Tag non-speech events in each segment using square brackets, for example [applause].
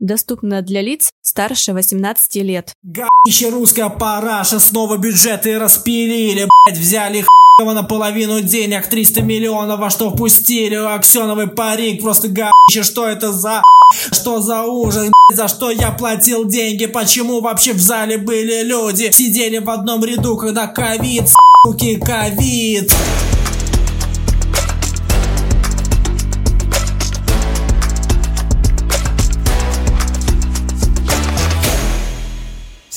Доступно для лиц старше 18 лет. Гаище русская параша, снова бюджеты распилили, блять, взяли х**ово наполовину денег, 300 миллионов во что впустили, аксеновый парик, просто гаище, что это за что за ужас, блядь, за что я платил деньги, почему вообще в зале были люди, сидели в одном ряду, когда ковид, суки, ковид.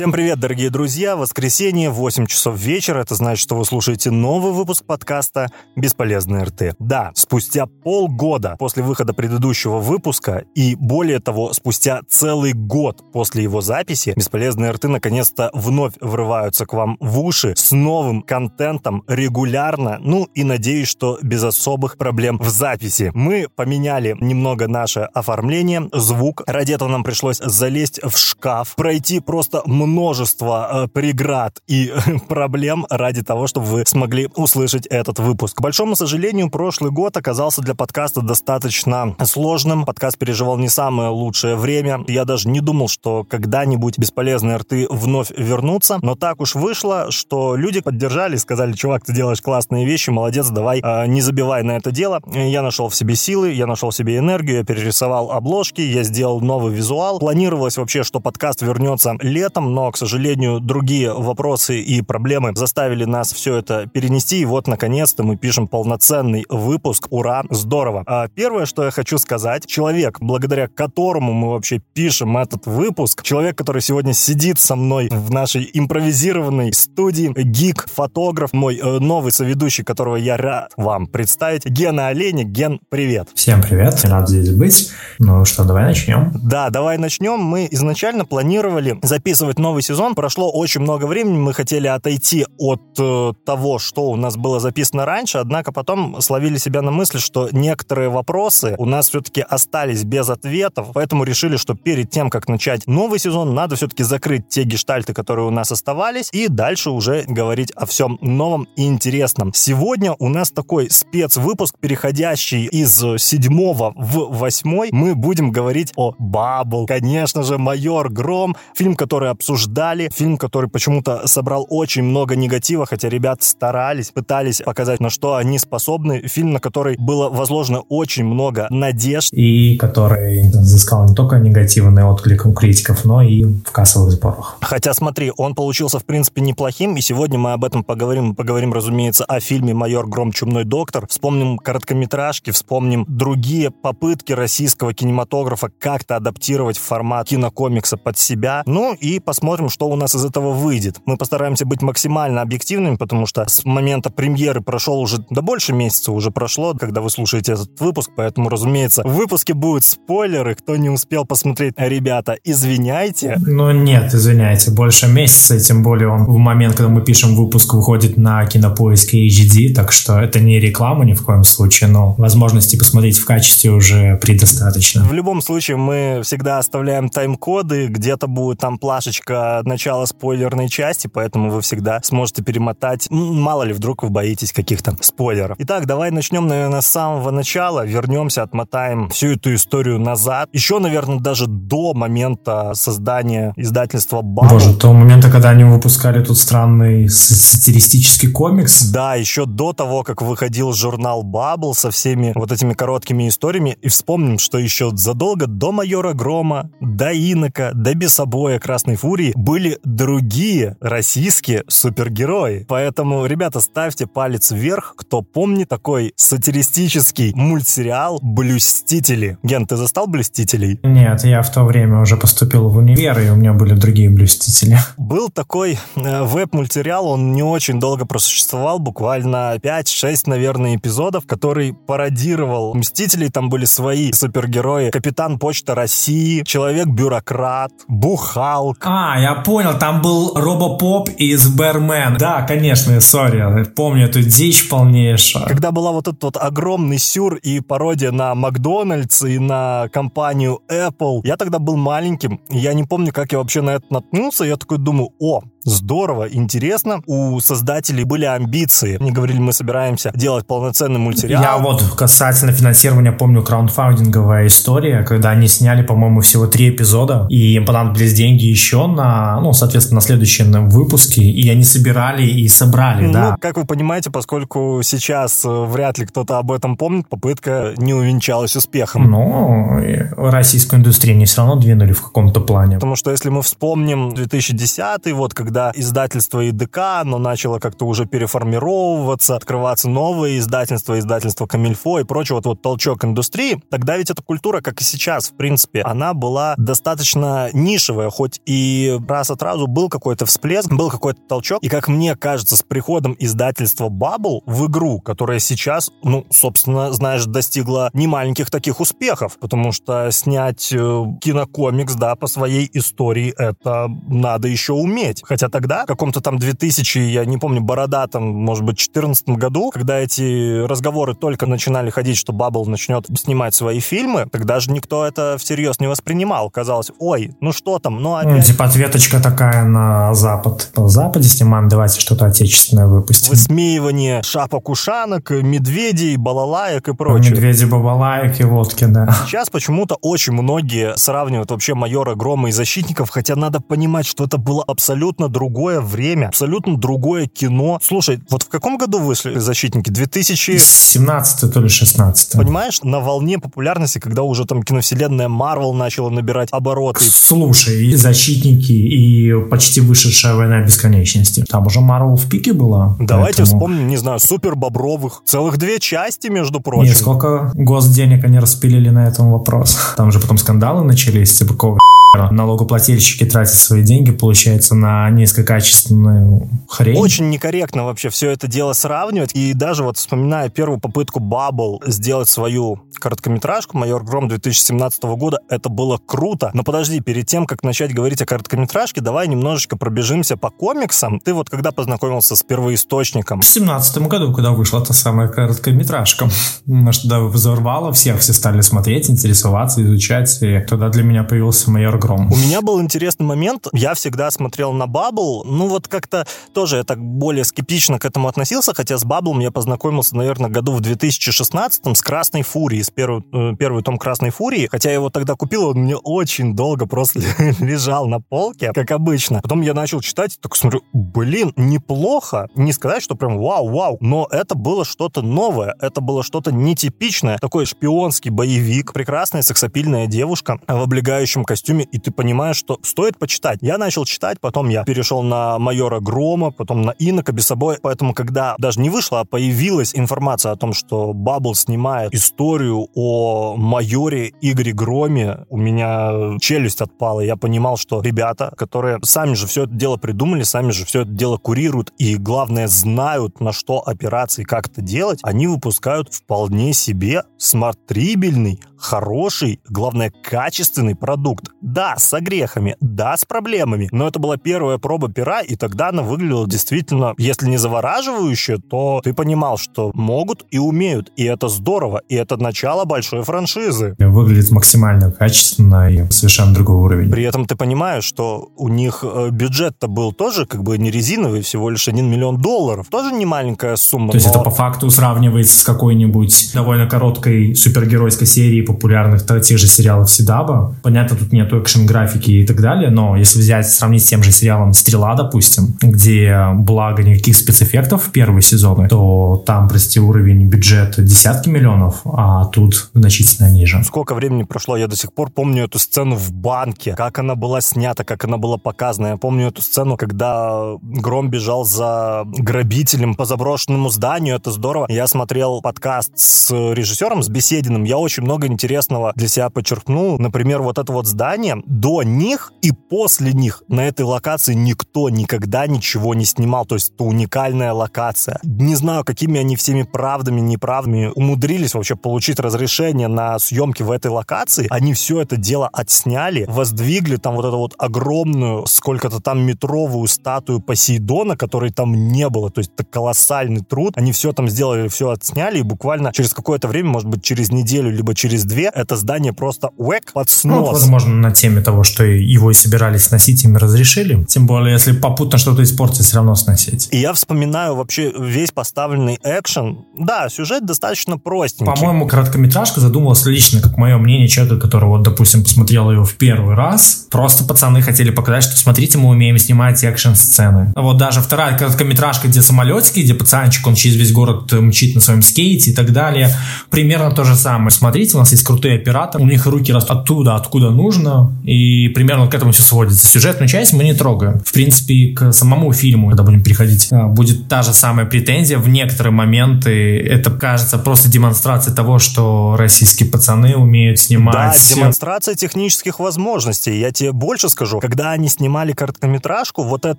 Всем привет, дорогие друзья! Воскресенье, 8 часов вечера. Это значит, что вы слушаете новый выпуск подкаста «Бесполезный РТ». Да, спустя полгода после выхода предыдущего выпуска и, более того, спустя целый год после его записи, «Бесполезные РТ» наконец-то вновь врываются к вам в уши с новым контентом регулярно, ну и надеюсь, что без особых проблем в записи. Мы поменяли немного наше оформление, звук. Ради этого нам пришлось залезть в шкаф, пройти просто множество э, преград и [laughs] проблем ради того, чтобы вы смогли услышать этот выпуск. К большому сожалению, прошлый год оказался для подкаста достаточно сложным. Подкаст переживал не самое лучшее время. Я даже не думал, что когда-нибудь бесполезные рты вновь вернутся. Но так уж вышло, что люди поддержали, сказали, чувак, ты делаешь классные вещи, молодец, давай, э, не забивай на это дело. Я нашел в себе силы, я нашел в себе энергию, я перерисовал обложки, я сделал новый визуал. Планировалось вообще, что подкаст вернется летом, но, к сожалению, другие вопросы и проблемы заставили нас все это перенести, и вот, наконец-то, мы пишем полноценный выпуск. Ура! Здорово! А первое, что я хочу сказать, человек, благодаря которому мы вообще пишем этот выпуск, человек, который сегодня сидит со мной в нашей импровизированной студии, гик, фотограф, мой э, новый соведущий, которого я рад вам представить, Гена Олейник. Ген, привет! Всем привет, рад здесь быть. Ну что, давай начнем? Да, давай начнем. Мы изначально планировали записывать новый сезон. Прошло очень много времени, мы хотели отойти от э, того, что у нас было записано раньше, однако потом словили себя на мысли, что некоторые вопросы у нас все-таки остались без ответов, поэтому решили, что перед тем, как начать новый сезон, надо все-таки закрыть те гештальты, которые у нас оставались, и дальше уже говорить о всем новом и интересном. Сегодня у нас такой спецвыпуск, переходящий из седьмого в восьмой. Мы будем говорить о Бабл. Конечно же, Майор Гром, фильм, который обсуждается обсуждали. Фильм, который почему-то собрал очень много негатива, хотя ребят старались, пытались показать, на что они способны. Фильм, на который было возложено очень много надежд. И который взыскал не только негативный отклик у критиков, но и в кассовых сборах. Хотя, смотри, он получился, в принципе, неплохим, и сегодня мы об этом поговорим. Поговорим, разумеется, о фильме «Майор Гром. Чумной доктор». Вспомним короткометражки, вспомним другие попытки российского кинематографа как-то адаптировать формат кинокомикса под себя. Ну и посмотрим посмотрим, что у нас из этого выйдет. Мы постараемся быть максимально объективными, потому что с момента премьеры прошел уже, да больше месяца уже прошло, когда вы слушаете этот выпуск, поэтому, разумеется, в выпуске будут спойлеры. Кто не успел посмотреть, ребята, извиняйте. Ну нет, извиняйте, больше месяца, тем более он в момент, когда мы пишем выпуск, выходит на кинопоиске HD, так что это не реклама ни в коем случае, но возможности посмотреть в качестве уже предостаточно. В любом случае, мы всегда оставляем тайм-коды, где-то будет там плашечка только начало спойлерной части, поэтому вы всегда сможете перемотать. Мало ли, вдруг вы боитесь каких-то спойлеров. Итак, давай начнем, наверное, с самого начала. Вернемся, отмотаем всю эту историю назад. Еще, наверное, даже до момента создания издательства Бабл. Боже, до момента, когда они выпускали тут странный сатиристический комикс. Да, еще до того, как выходил журнал Бабл со всеми вот этими короткими историями. И вспомним, что еще задолго до Майора Грома, до Инока, до Бесобоя Красной Фури Фурии были другие российские супергерои. Поэтому, ребята, ставьте палец вверх, кто помнит такой сатиристический мультсериал «Блюстители». Ген, ты застал «Блюстителей»? Нет, я в то время уже поступил в универ, и у меня были другие «Блюстители». Был такой э, веб-мультсериал, он не очень долго просуществовал, буквально 5-6, наверное, эпизодов, который пародировал «Мстителей». Там были свои супергерои. Капитан Почта России, Человек-бюрократ, Бухалк. А, я понял, там был Робопоп из Бэрмен. Да, конечно, сори, помню эту дичь полнейшую. Когда была вот этот вот огромный сюр и пародия на Макдональдс и на компанию Apple, я тогда был маленьким, я не помню, как я вообще на это наткнулся, я такой думаю, о, здорово, интересно. У создателей были амбиции. Они говорили, мы собираемся делать полноценный мультсериал. Я вот касательно финансирования помню краундфандинговая история, когда они сняли, по-моему, всего три эпизода, и им понадобились деньги еще на, ну, соответственно, на следующие выпуски, и они собирали и собрали, ну, да. как вы понимаете, поскольку сейчас э, вряд ли кто-то об этом помнит, попытка не увенчалась успехом. Ну, российскую индустрию не все равно двинули в каком-то плане. Потому что если мы вспомним 2010 вот когда издательство ИДК, оно начало как-то уже переформировываться, открываться новые издательства, издательство Камильфо и прочее, вот, вот толчок индустрии, тогда ведь эта культура, как и сейчас, в принципе, она была достаточно нишевая, хоть и раз от разу был какой-то всплеск, был какой-то толчок, и как мне кажется, с приходом издательства Bubble в игру, которая сейчас, ну, собственно, знаешь, достигла немаленьких таких успехов, потому что снять э, кинокомикс, да, по своей истории, это надо еще уметь. Тогда, в каком-то там 2000, я не помню, бородатом, может быть, 2014 году, когда эти разговоры только начинали ходить, что Bubble начнет снимать свои фильмы, тогда же никто это всерьез не воспринимал. Казалось, ой, ну что там, ну опять... Ну, типа ответочка такая на Запад. На Западе снимаем, давайте что-то отечественное выпустим. Высмеивание шапок-ушанок, медведей, балалаек и прочее. Медведи, балалаек и водки, да. Сейчас почему-то очень многие сравнивают вообще майора Грома и защитников, хотя надо понимать, что это было абсолютно другое время, абсолютно другое кино. Слушай, вот в каком году вышли защитники? 2000... 17 то ли 16 Понимаешь, на волне популярности, когда уже там киновселенная Марвел начала набирать обороты. Слушай, и защитники, и почти вышедшая война бесконечности. Там уже Марвел в пике была. Давайте поэтому... вспомним, не знаю, супер бобровых. Целых две части, между прочим. Нет, сколько госденег они распилили на этом вопрос. [laughs] Там же потом скандалы начались, типа какого [laughs] налогоплательщики тратят свои деньги, получается, на низкокачественную хрень. Очень некорректно вообще все это дело сравнивать. И даже вот вспоминая первую попытку Bubble сделать свою короткометражку «Майор Гром» 2017 года, это было круто. Но подожди, перед тем, как начать говорить о короткометражке, давай немножечко пробежимся по комиксам. Ты вот когда познакомился с первоисточником? В 2017 году, когда вышла та самая короткометражка. Может, тогда взорвало всех, все стали смотреть, интересоваться, изучать. И тогда для меня появился «Майор Гром. У меня был интересный момент. Я всегда смотрел на Бабл. Ну, вот как-то тоже я так более скептично к этому относился, хотя с Баблом я познакомился, наверное, году в 2016 с Красной Фурией, с первый, э, первый том Красной Фурии. Хотя я его тогда купил, он мне очень долго просто [laughs] лежал на полке, как обычно. Потом я начал читать, так смотрю, блин, неплохо. Не сказать, что прям вау-вау, но это было что-то новое, это было что-то нетипичное. Такой шпионский боевик, прекрасная сексапильная девушка в облегающем костюме и ты понимаешь, что стоит почитать. Я начал читать, потом я перешел на майора Грома, потом на Инока собой. Поэтому, когда даже не вышла, а появилась информация о том, что Баббл снимает историю о майоре Игоре Громе, у меня челюсть отпала. Я понимал, что ребята, которые сами же все это дело придумали, сами же все это дело курируют и, главное, знают, на что операции, как это делать, они выпускают вполне себе смартрибельный, хороший, главное, качественный продукт. Да, с огрехами, да, с проблемами, но это была первая проба пера, и тогда она выглядела действительно, если не завораживающе, то ты понимал, что могут и умеют, и это здорово, и это начало большой франшизы. Выглядит максимально качественно и совершенно другой уровень. При этом ты понимаешь, что у них э, бюджет-то был тоже как бы не резиновый, всего лишь 1 миллион долларов. Тоже не маленькая сумма. То есть это по факту сравнивается с какой-нибудь довольно короткой супергеройской серией популярных тех же сериалов Сидаба. Понятно, тут нету экшен-графики и так далее, но если взять, сравнить с тем же сериалом «Стрела», допустим, где благо никаких спецэффектов первые сезоны, то там, прости, уровень бюджета десятки миллионов, а тут значительно ниже. Сколько времени прошло, я до сих пор помню эту сцену в банке, как она была снята, как она была показана. Я помню эту сцену, когда Гром бежал за грабителем по заброшенному зданию, это здорово. Я смотрел подкаст с режиссером, с Бесединым, я очень много интересного для себя подчеркнул. Например, вот это вот здание, до них и после них на этой локации никто никогда ничего не снимал. То есть это уникальная локация. Не знаю, какими они всеми правдами, неправдами умудрились вообще получить разрешение на съемки в этой локации. Они все это дело отсняли, воздвигли там вот эту вот огромную, сколько-то там метровую статую Посейдона, которой там не было. То есть это колоссальный труд. Они все там сделали, все отсняли, и буквально через какое-то время, может быть, через неделю, либо через две, это здание просто уэк под Ну, снос. возможно, на теме того, что его и собирались сносить, им разрешили. Тем более, если попутно что-то испортить, все равно сносить. И я вспоминаю вообще весь поставленный экшен. Да, сюжет достаточно простенький. По-моему, короткометражка задумалась лично, как мое мнение, человека, который, вот, допустим, посмотрел ее в первый раз. Просто пацаны хотели показать, что, смотрите, мы умеем снимать экшн-сцены. Вот даже вторая короткометражка, где самолетики, где пацанчик, он через весь город мчит на своем скейте и так далее. Примерно то же самое. Смотрите, у нас есть крутые операторы, у них руки растут оттуда, откуда нужно, и примерно к этому все сводится. Сюжетную часть мы не трогаем. В принципе, к самому фильму, когда будем переходить, а, будет та же самая претензия. В некоторые моменты это кажется просто демонстрацией того, что российские пацаны умеют Да, снимать. демонстрация технических возможностей. Я тебе больше скажу. Когда они снимали короткометражку, вот эта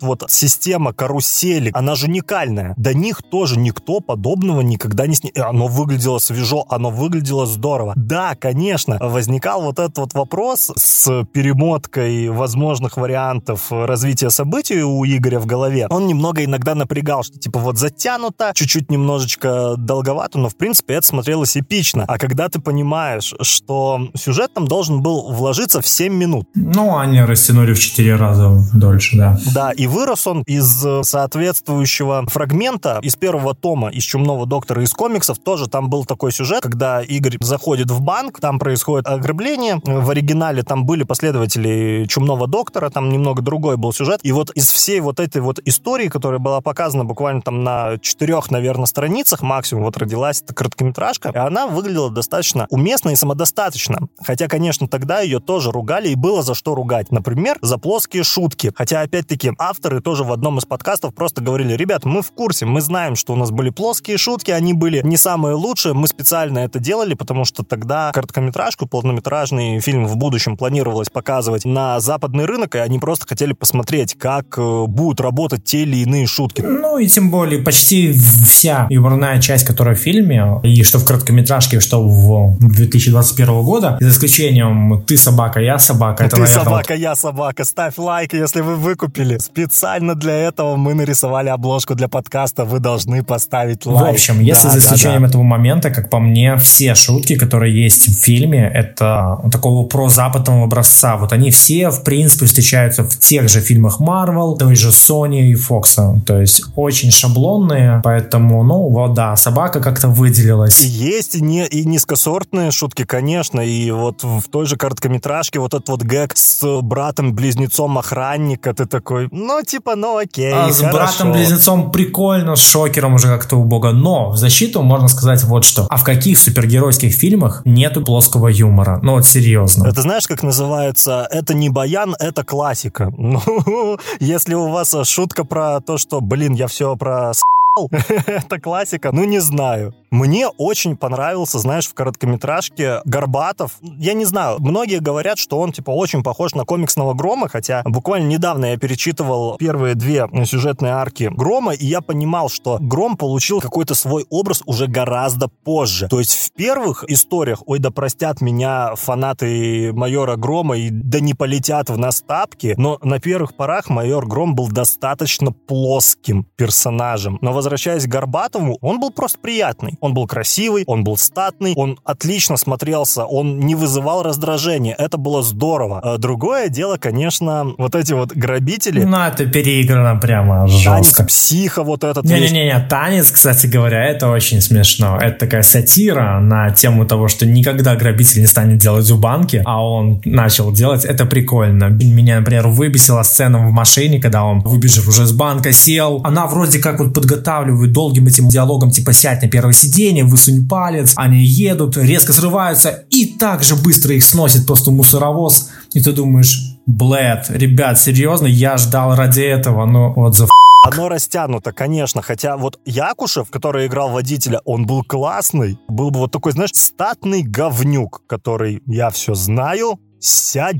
вот система карусели, она же уникальная. До них тоже никто подобного никогда не снимал. Оно выглядело свежо, оно выглядело здорово. Да, конечно, возникал вот этот вот вопрос с перемоткой возможных вариантов развития событий у Игоря в голове. Он немного иногда напрягал, что типа вот затянуто, чуть-чуть немножечко долговато, но в принципе это смотрелось эпично. А когда ты понимаешь, что сюжет там должен был вложиться в 7 минут, Ну, они растянули в четыре раза дольше, да. да, и вырос он из соответствующего фрагмента из первого тома из «Чумного доктора» из комиксов. Тоже там был такой сюжет, когда Игорь заходит в банк, там происходит ограбление. В оригинале там были последователи «Чумного доктора», там немного другой был сюжет. И вот из всей вот этой вот истории, которая была показана буквально там на четырех, наверное, страницах максимум, вот родилась эта короткометражка, и она выглядела достаточно уместно и самодостаточно. Хотя, конечно, тогда ее тоже ругали, и было за что ругать. Например, за плоские шутки. Хотя, опять-таки, авторы тоже в одном из подкастов просто говорили, ребят, мы в курсе, мы знаем, что у нас были плоские шутки, они были не самые лучшие, мы специально это делали, потому что тогда короткометражку, полнометражный фильм в будущем планировалось показывать на западный рынок, и они просто хотели посмотреть, как э, будут работать те или иные шутки. Ну и тем более почти вся юморная часть, которая в фильме, и что в короткометражке, что в 2021 года, за исключением «Ты собака, я собака», это, Ты наверное, собака, я собака. Ставь лайк, если вы выкупили. Специально для этого мы нарисовали обложку для подкаста. Вы должны поставить В лайк. общем, если Да, за да, исключением да. этого момента, как по мне, все шутки, которые есть в фильме, это такого прозападного образца. Вот они все, в принципе, встречаются в тех же фильмах Marvel, той же Sony и Fox. То есть очень шаблонные, поэтому, ну, вот да, собака как-то выделилась. И есть и, не, и низкосортные шутки, конечно, и вот в той же короткометражке вот этот вот гэг с братом-близнецом охранника, ты такой, ну, типа, ну, окей, А с хорошо. братом-близнецом прикольно, с шокером уже как-то убого. Но в защиту можно сказать вот что. А в каких супергеройских фильмах нету плоского юмора? Ну вот серьезно. Это знаешь, как называется? Это не баян, это классика. [laughs] Ну, если у вас шутка про то, что, блин, я все про [laughs] это классика, ну не знаю. Мне очень понравился, знаешь, в короткометражке Горбатов. Я не знаю, многие говорят, что он, типа, очень похож на комиксного Грома, хотя буквально недавно я перечитывал первые две сюжетные арки Грома, и я понимал, что Гром получил какой-то свой образ уже гораздо позже. То есть в первых историях, ой, да простят меня фанаты майора Грома и да не полетят в нас тапки, но на первых порах майор Гром был достаточно плоским персонажем. Но возвращаясь к Горбатову, он был просто приятный. Он был красивый, он был статный, он отлично смотрелся, он не вызывал раздражения. Это было здорово. А другое дело, конечно, вот эти вот грабители. Ну, это переиграно прямо Танец жестко. психа вот этот. Не-не-не, танец, кстати говоря, это очень смешно. Это такая сатира на тему того, что никогда грабитель не станет делать в банке, а он начал делать. Это прикольно. Меня, например, выбесила сцена в машине, когда он, выбежав уже с банка, сел. Она вроде как вот подготавливает долгим этим диалогом, типа, сядь на первое сиденье, высунь палец. Они едут, резко срываются и так же быстро их сносит просто мусоровоз. И ты думаешь, блэд, ребят, серьезно, я ждал ради этого, но вот за Оно растянуто, конечно, хотя вот Якушев, который играл водителя, он был классный. Был бы вот такой, знаешь, статный говнюк, который «я все знаю, сядь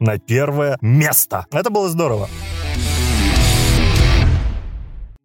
на первое место». Это было здорово.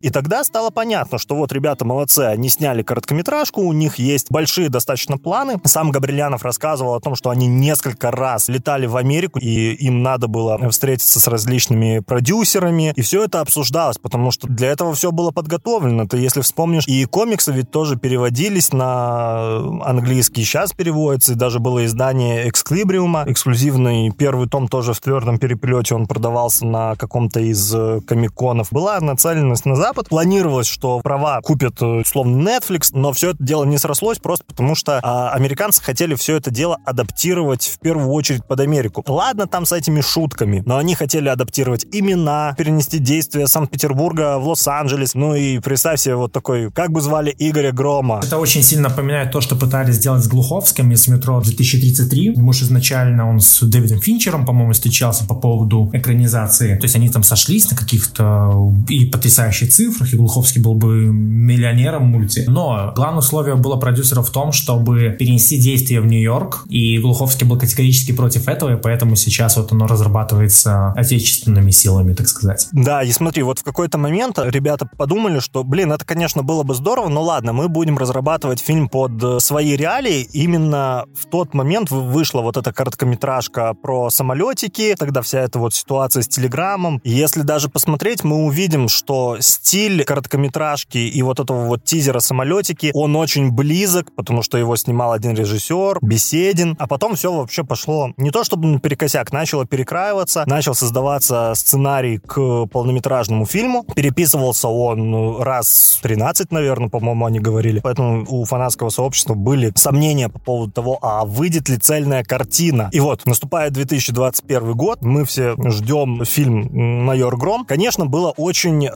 И тогда стало понятно, что вот ребята молодцы, они сняли короткометражку, у них есть большие достаточно планы. Сам Габрилянов рассказывал о том, что они несколько раз летали в Америку, и им надо было встретиться с различными продюсерами, и все это обсуждалось, потому что для этого все было подготовлено. Ты, если вспомнишь, и комиксы ведь тоже переводились на английский, сейчас переводятся, и даже было издание Эксклибриума, эксклюзивный первый том тоже в твердом переплете, он продавался на каком-то из э, комиконов. Была нацеленность на Запад, планировалось, что права купят, э, условно, Netflix, но все это дело не срослось просто потому, что а, американцы хотели все это дело адаптировать в первую очередь под Америку. Ладно, там с этими шутками, но они хотели адаптировать имена, перенести действия Санкт-Петербурга в Лос-Анджелес, ну и представь себе вот такой, как бы звали Игоря Грома. Это очень сильно напоминает то, что пытались сделать с Глуховским из метро 2033. Ему же изначально он с Дэвидом Финчером, по-моему, встречался по поводу экранизации. То есть они там сошлись на каких-то и потрясающих цифрах, и Глуховский был бы миллионером мульти. Но главное условие было продюсера в том, чтобы перенести действие в Нью-Йорк, и Глуховский был категорически против этого, и поэтому сейчас вот оно разрабатывается отечественными силами, так сказать. Да, и смотри, вот в какой-то момент ребята подумали, что, блин, это, конечно, было бы здорово, но ладно, мы будем разрабатывать фильм под э, свои реалии. Именно в тот момент вышла вот эта короткометражка про самолетики, тогда вся эта вот ситуация с Телеграмом. Если даже посмотреть, мы увидим, что стиль короткометражки и вот этого вот тизера самолетики, он очень близок, потому что его снимал один режиссер, беседен, а потом все вообще пошло не то чтобы наперекосяк, начало перекраиваться, начал создаваться сценарий к полнометражному фильму. Переписывался он ну, раз 13, наверное, по-моему, они говорили. Поэтому у фанатского сообщества были сомнения по поводу того, а выйдет ли цельная картина. И вот, наступает 2021 год, мы все ждем фильм «Майор Гром». Конечно, было очень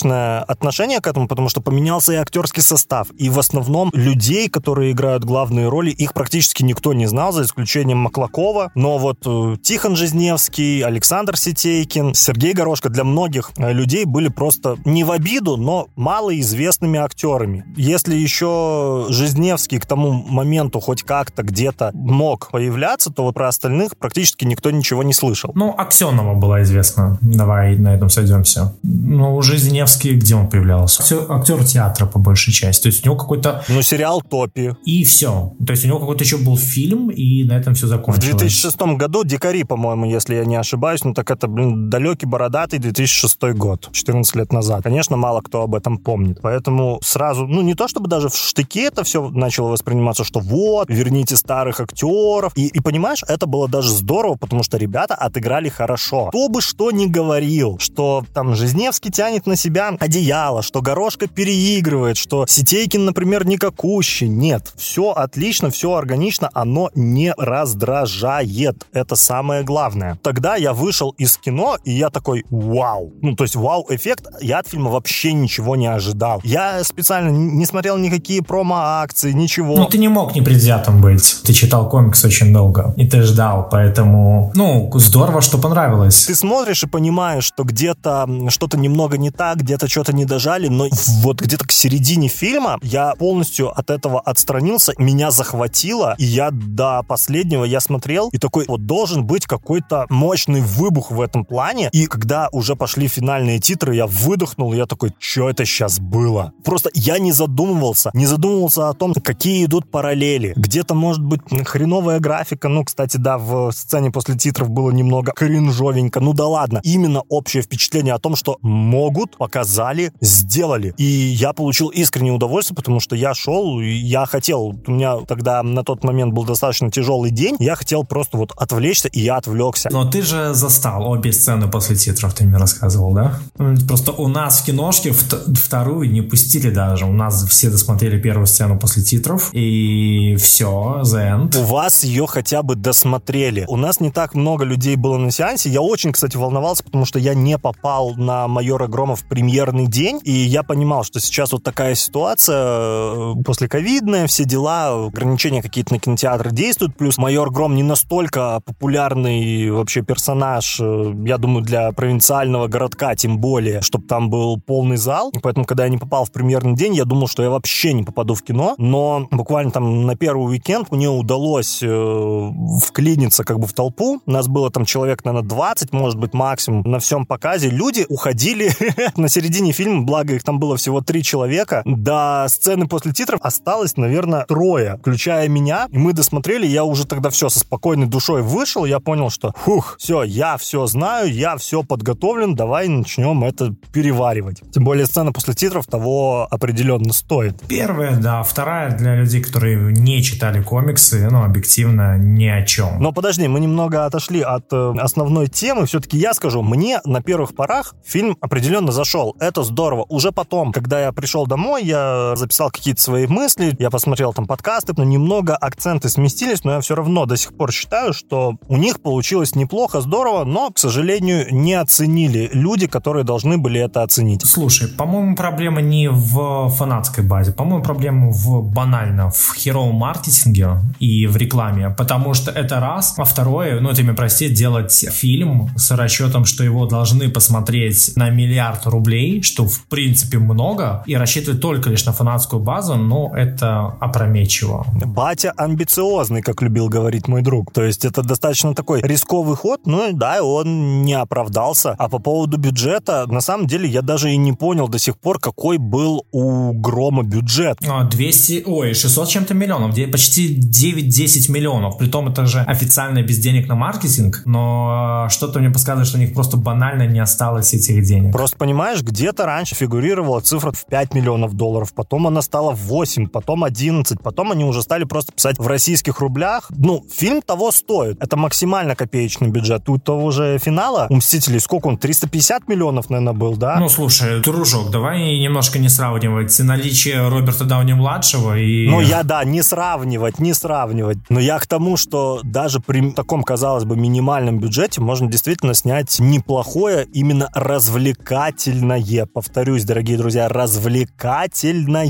скептичное отношение к этому, потому что поменялся и актерский состав. И в основном людей, которые играют главные роли, их практически никто не знал, за исключением Маклакова. Но вот э, Тихон Жизневский, Александр Сетейкин, Сергей Горошко для многих э, людей были просто не в обиду, но малоизвестными актерами. Если еще Жизневский к тому моменту хоть как-то где-то мог появляться, то вот про остальных практически никто ничего не слышал. Ну, Аксенова была известна. Давай на этом сойдемся. Ну, у Жизневский, где он появлялся? Все, актер театра, по большей части. То есть у него какой-то... Ну, сериал «Топи». И все. То есть у него какой-то еще был фильм, и на этом все закончилось. В 2006 году «Дикари», по-моему, если я не ошибаюсь, ну так это, блин, далекий, бородатый 2006 год, 14 лет назад. Конечно, мало кто об этом помнит. Поэтому сразу, ну не то чтобы даже в штыке это все начало восприниматься, что вот, верните старых актеров. И, и понимаешь, это было даже здорово, потому что ребята отыграли хорошо. Кто бы что ни говорил, что там Жизневский тянет на себя одеяло, что Горошка переигрывает, что Сетейкин, например, никакущий. Нет, все отлично, все органично, оно не раздражает. Это самое главное. Тогда я вышел из кино, и я такой, вау. Ну, то есть вау-эффект. Я от фильма вообще ничего не ожидал. Я специально не смотрел никакие промо-акции, ничего. Ну, ты не мог непредвзятым быть. Ты читал комикс очень долго, и ты ждал, поэтому, ну, здорово, что понравилось. Ты смотришь и понимаешь, что где-то что-то немного не так, где-то что-то не дожали, но вот где-то к середине фильма я полностью от этого отстранился, меня захватило, и я до последнего я смотрел, и такой, вот должен быть какой-то мощный выбух в этом плане, и когда уже пошли финальные титры, я выдохнул, я такой, что это сейчас было? Просто я не задумывался, не задумывался о том, какие идут параллели. Где-то, может быть, хреновая графика, ну, кстати, да, в сцене после титров было немного кринжовенько, ну да ладно. Именно общее впечатление о том, что могут, показали, сделали. И я получил искреннее удовольствие, потому что я шел, я хотел, у меня тогда на тот момент был достаточно тяжелый день, я хотел просто вот отвлечься, и я отвлекся. Но ты же застал обе сцены после титров, ты мне рассказывал, да? Просто у нас в киношке вторую не пустили даже. У нас все досмотрели первую сцену после титров, и все, the end. У вас ее хотя бы досмотрели. У нас не так много людей было на сеансе. Я очень, кстати, волновался, потому что я не попал на майора Грома в премьерный день, и я понимал, что сейчас вот такая ситуация, э, после ковидная, все дела, ограничения какие-то на кинотеатры действуют, плюс майор Гром не настолько популярный вообще персонаж, э, я думаю, для провинциального городка тем более, чтобы там был полный зал, поэтому, когда я не попал в премьерный день, я думал, что я вообще не попаду в кино, но буквально там на первый уикенд мне удалось э, вклиниться как бы в толпу, нас было там человек, наверное, 20, может быть, максимум на всем показе, люди уходили [laughs] на середине фильма, благо их там было всего три человека, до сцены после титров осталось, наверное, трое, включая меня. И мы досмотрели, я уже тогда все со спокойной душой вышел, я понял, что, фух, все, я все знаю, я все подготовлен, давай начнем это переваривать. Тем более сцена после титров того определенно стоит. Первая, да. Вторая для людей, которые не читали комиксы, ну, объективно, ни о чем. Но подожди, мы немного отошли от э, основной темы. Все-таки я скажу, мне на первых порах фильм определенно зашел. Это здорово. Уже потом, когда я пришел домой, я записал какие-то свои мысли, я посмотрел там подкасты, но немного акценты сместились, но я все равно до сих пор считаю, что у них получилось неплохо, здорово, но, к сожалению, не оценили люди, которые должны были это оценить. Слушай, по-моему, проблема не в фанатской базе, по-моему, проблема в банально в херовом маркетинге и в рекламе, потому что это раз, а второе, ну, ты мне прости, делать фильм с расчетом, что его должны посмотреть на миллиард рублей, что в принципе много, и рассчитывать только лишь на фанатскую базу, ну, это опрометчиво. Батя амбициозный, как любил говорить мой друг. То есть это достаточно такой рисковый ход, ну да, он не оправдался. А по поводу бюджета, на самом деле, я даже и не понял до сих пор, какой был у Грома бюджет. 200, а, ой, 600 чем-то миллионов, почти 9-10 миллионов. Притом это же официально без денег на маркетинг, но что-то мне подсказывает, что у них просто банально не осталось этих денег. Просто понимаешь, где-то раньше фигурировала цифра в 5 миллионов долларов, потом она стала в 8, потом 11, потом они уже стали просто писать в российских рублях. Ну, фильм того стоит. Это максимально копеечный бюджет. У того же финала у «Мстителей» сколько он? 350 миллионов, наверное, был, да? Ну, слушай, дружок, давай немножко не сравнивать наличие Роберта Дауни-младшего и... Ну, я, да, не сравнивать, не сравнивать. Но я к тому, что даже при таком, казалось бы, минимальном бюджете можно действительно снять неплохое, именно развлекательное. Повторюсь, дорогие друзья, развлекательное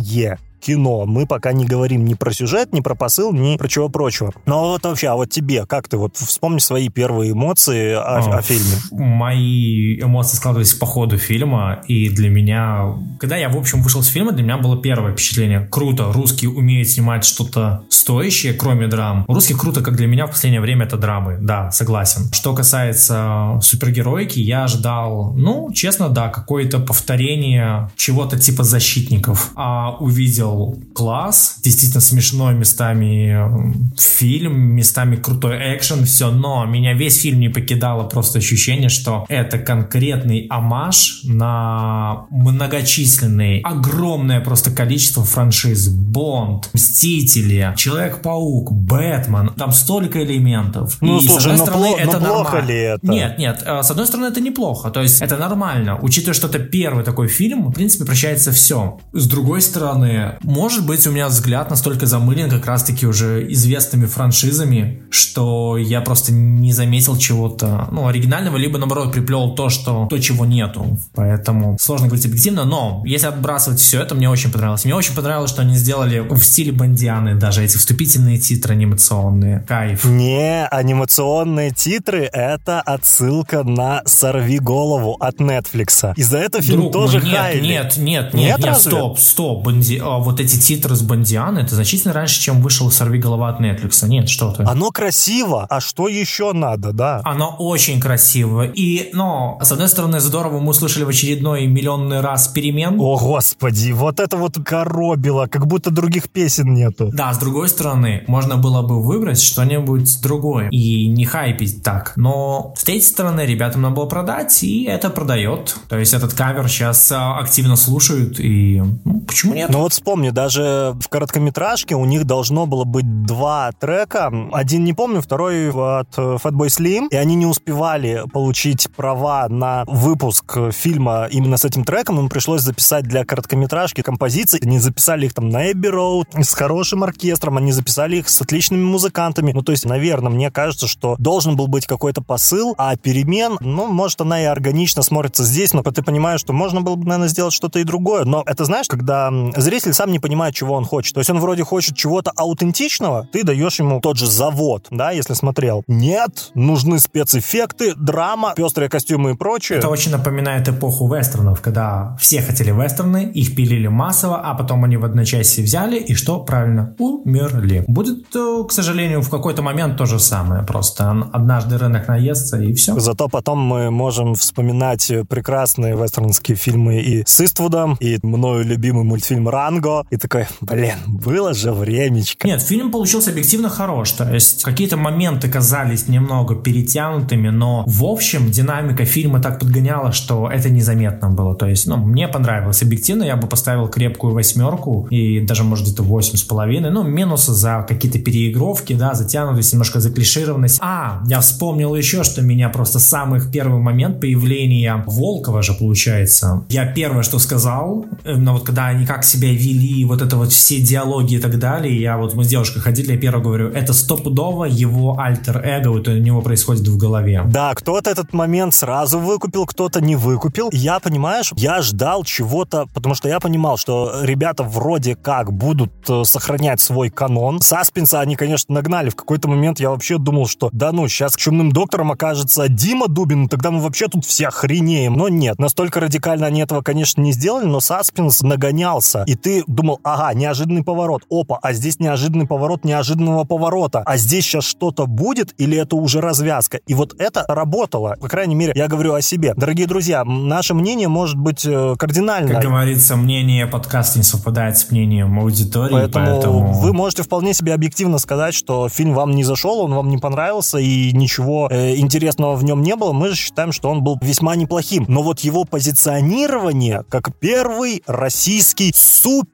кино. Мы пока не говорим ни про сюжет, ни про посыл, ни про чего прочего. Но вот вообще, а вот тебе, как ты вот вспомни свои первые эмоции о, о, о фильме? Мои эмоции складывались по ходу фильма, и для меня, когда я, в общем, вышел с фильма, для меня было первое впечатление. Круто, русские умеют снимать что-то стоящее, кроме драм. Русских круто, как для меня в последнее время, это драмы. Да, согласен. Что касается супергероики, я ожидал, ну, честно, да, какое-то повторение чего-то типа защитников. А увидел видел класс, действительно смешной местами фильм, местами крутой экшен, все, но меня весь фильм не покидало просто ощущение, что это конкретный амаш на многочисленные, огромное просто количество франшиз. Бонд, Мстители, Человек-паук, Бэтмен, там столько элементов. Ну, И, слушай, с одной но стороны, пло- это но плохо нормально. ли это? Нет, нет, э, с одной стороны, это неплохо, то есть это нормально, учитывая, что это первый такой фильм, в принципе, прощается все. С другой стороны, может быть, у меня взгляд настолько замылен как раз-таки уже известными франшизами, что я просто не заметил чего-то, ну, оригинального, либо, наоборот, приплел то, что, то, чего нету. Поэтому сложно говорить объективно, но если отбрасывать все это, мне очень понравилось. Мне очень понравилось, что они сделали в стиле Бандианы даже эти вступительные титры анимационные. Кайф. Не, анимационные титры — это отсылка на «Сорви голову» от Netflix. И за это фильм Друг тоже нет, хайли. Нет, нет, нет, нет, нет стоп, стоп. Банди... А, вот эти титры с Бондиана, это значительно раньше, чем вышел «Сорви голова» от Netflix. Нет, что ты. Оно красиво, а что еще надо, да? Оно очень красиво. И, но, с одной стороны, здорово мы услышали в очередной миллионный раз перемен. О, господи, вот это вот коробило, как будто других песен нету. Да, с другой стороны, можно было бы выбрать что-нибудь другое и не хайпить так. Но с третьей стороны, ребятам надо было продать, и это продает. То есть этот кавер сейчас а, активно слушают, и ну, почему нет? Ну вот вспомни, даже в короткометражке у них должно было быть два трека. Один не помню, второй от Fatboy Slim. И они не успевали получить права на выпуск фильма именно с этим треком. Им пришлось записать для короткометражки композиции. Они записали их там на Эбби Роуд с хорошим оркестром. Они записали их с отличными музыкантами. Ну, то есть, наверное, мне кажется, что должен был быть какой-то посыл, а перемен, ну, может, она и органично смотрится здесь, но ты понимаешь, что можно было бы, наверное, сделать что-то и другое. Но это, знаешь, когда зритель сам сам не понимает, чего он хочет. То есть он вроде хочет чего-то аутентичного, ты даешь ему тот же завод, да, если смотрел. Нет, нужны спецэффекты, драма, пестрые костюмы и прочее. Это очень напоминает эпоху вестернов, когда все хотели вестерны, их пилили массово, а потом они в одночасье взяли и что? Правильно, умерли. Будет, э, к сожалению, в какой-то момент то же самое. Просто однажды рынок наестся и все. Зато потом мы можем вспоминать прекрасные вестернские фильмы и с Иствудом, и мною любимый мультфильм «Ранго», и такой, блин, было же времечко. Нет, фильм получился объективно хорош, то есть какие-то моменты казались немного перетянутыми, но в общем динамика фильма так подгоняла, что это незаметно было, то есть, ну, мне понравилось. Объективно я бы поставил крепкую восьмерку и даже, может, где-то восемь с половиной, ну, минусы за какие-то переигровки, да, затянутость, немножко заклишированность. А, я вспомнил еще, что меня просто самый первый момент появления Волкова же, получается. Я первое, что сказал, именно вот когда они как себя вели, вот это вот все диалоги и так далее, я вот мы с девушкой ходили, я первое говорю, это стопудово его альтер-эго, вот у него происходит в голове. Да, кто-то этот момент сразу выкупил, кто-то не выкупил. Я, понимаешь, я ждал чего-то, потому что я понимал, что ребята вроде как будут э, сохранять свой канон. Саспенса они, конечно, нагнали. В какой-то момент я вообще думал, что да ну, сейчас чумным доктором окажется Дима Дубин, тогда мы вообще тут все охренеем. Но нет, настолько радикально они этого, конечно, не сделали, но саспенс нагонялся. И ты думал, ага, неожиданный поворот. Опа, а здесь неожиданный поворот неожиданного поворота. А здесь сейчас что-то будет или это уже развязка? И вот это работало. По крайней мере, я говорю о себе. Дорогие друзья, наше мнение может быть э, кардинально. Как говорится, мнение подкаста не совпадает с мнением аудитории, поэтому, поэтому... вы можете вполне себе объективно сказать, что фильм вам не зашел, он вам не понравился и ничего э, интересного в нем не было. Мы же считаем, что он был весьма неплохим. Но вот его позиционирование как первый российский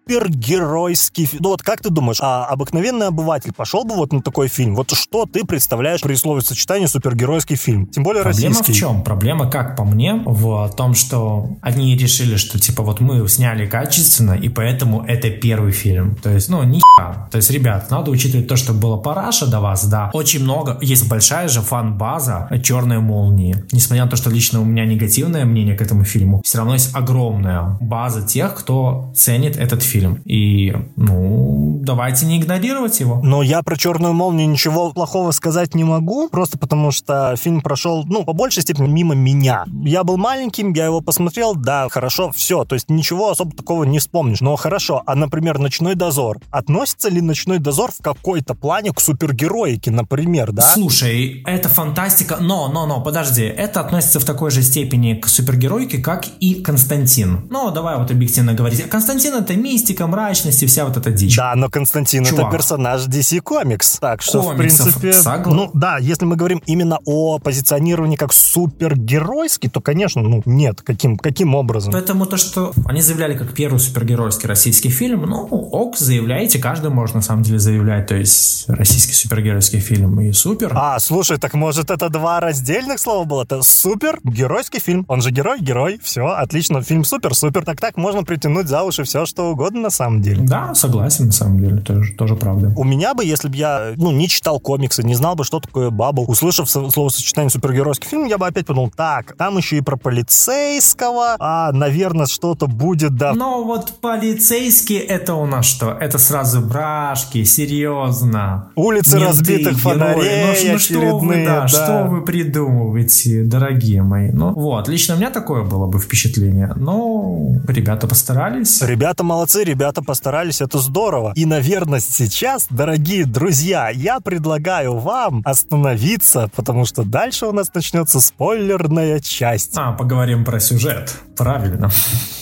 супергеройский фильм. Ну вот как ты думаешь, а обыкновенный обыватель пошел бы вот на такой фильм? Вот что ты представляешь при словосочетании супергеройский фильм? Тем более Проблема российский. в чем? Проблема, как по мне, в том, что они решили, что типа вот мы сняли качественно, и поэтому это первый фильм. То есть, ну, ни То есть, ребят, надо учитывать то, что было параша до вас, да. Очень много, есть большая же фан-база «Черные молнии». Несмотря на то, что лично у меня негативное мнение к этому фильму, все равно есть огромная база тех, кто ценит этот фильм. И, ну, давайте не игнорировать его. Но я про «Черную молнию» ничего плохого сказать не могу, просто потому что фильм прошел, ну, по большей степени мимо меня. Я был маленьким, я его посмотрел, да, хорошо, все, то есть ничего особо такого не вспомнишь. Но хорошо, а, например, «Ночной дозор». Относится ли «Ночной дозор» в какой-то плане к супергероике, например, да? Слушай, это фантастика, но, но, но, подожди, это относится в такой же степени к супергеройке, как и Константин. Ну, давай вот объективно говорить. Константин это мистика, мрачность и вся вот эта дичь. Да, но Константин Чувак. это персонаж DC Comics, так что, в Комиксов, принципе... согла- Ну, да, если мы говорим именно о позиционировании как супергеройский, то, конечно, ну, нет, каким, каким образом? Поэтому то, что они заявляли как первый супергеройский российский фильм, ну, ок, заявляйте, каждый может на самом деле заявлять, то есть российский супергеройский фильм и супер. А, слушай, так может это два раздельных слова было? Это супер геройский фильм. Он же герой, герой. Все, отлично. Фильм супер, супер. Так так можно притянуть за уши все, что угодно на самом деле. Да, согласен, на самом деле, тоже, тоже правда. У меня бы, если бы я, ну, не читал комиксы, не знал бы, что такое Бабл, услышав со- словосочетание супергеройский фильм, я бы опять подумал, так, там еще и про полицейского, а, наверное, что-то будет, да. Но вот полицейские это у нас что? Это сразу брашки, серьезно. Улицы Менты, разбитых герои. фонарей Ну, ну что вы, да, да. что вы придумываете, дорогие мои? Ну вот, лично у меня такое было бы впечатление. Но ребята постарались. Ребята молодцы, ребята постарались, это здорово. И, наверное, сейчас, дорогие друзья, я предлагаю вам остановиться, потому что дальше у нас начнется спойлерная часть. А, поговорим про сюжет. Правильно.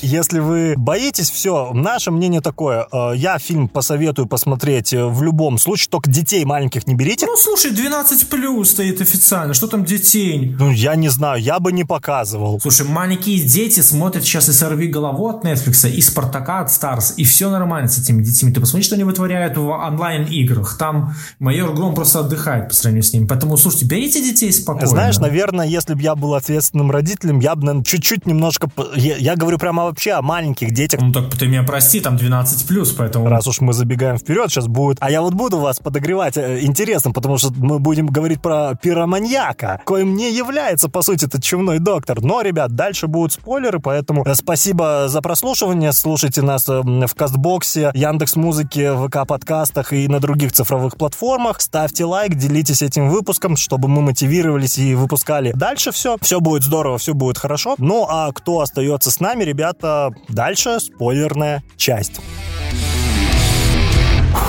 Если вы боитесь, все, наше мнение такое. э, Я фильм посоветую посмотреть э, в любом случае, только детей маленьких не берите. Ну, слушай, 12 плюс стоит официально. Что там детей? Ну, я не знаю, я бы не показывал. Слушай, маленькие дети смотрят сейчас и «Сорви голову» от Netflix, и «Спартака» от Stars, и все нормально с этими детьми. Ты посмотри, что они вытворяют в онлайн-играх. Там майор Гром просто отдыхает по сравнению с ними. Поэтому, слушайте, берите детей спокойно. Знаешь, наверное, если бы я был ответственным родителем, я бы, наверное, чуть-чуть немножко... Я, я говорю прямо вообще о маленьких детях. Ну так ты меня прости, там 12 плюс, поэтому... Раз уж мы забегаем вперед, сейчас будет... А я вот буду вас подогревать э, интересом, потому что мы будем говорить про пироманьяка, коим не является, по сути, этот чумной доктор. Но, ребят, дальше будут спойлеры, поэтому э, спасибо за прослушивание. Слушайте нас э, в Кастбоксе, Яндекс Музыке, ВК подкастах и на других цифровых платформах. Ставьте лайк, делитесь этим выпуском, чтобы мы мотивировались и выпускали дальше все. Все будет здорово, все будет хорошо. Ну а кто остается с нами, ребята, дальше спойлерная часть.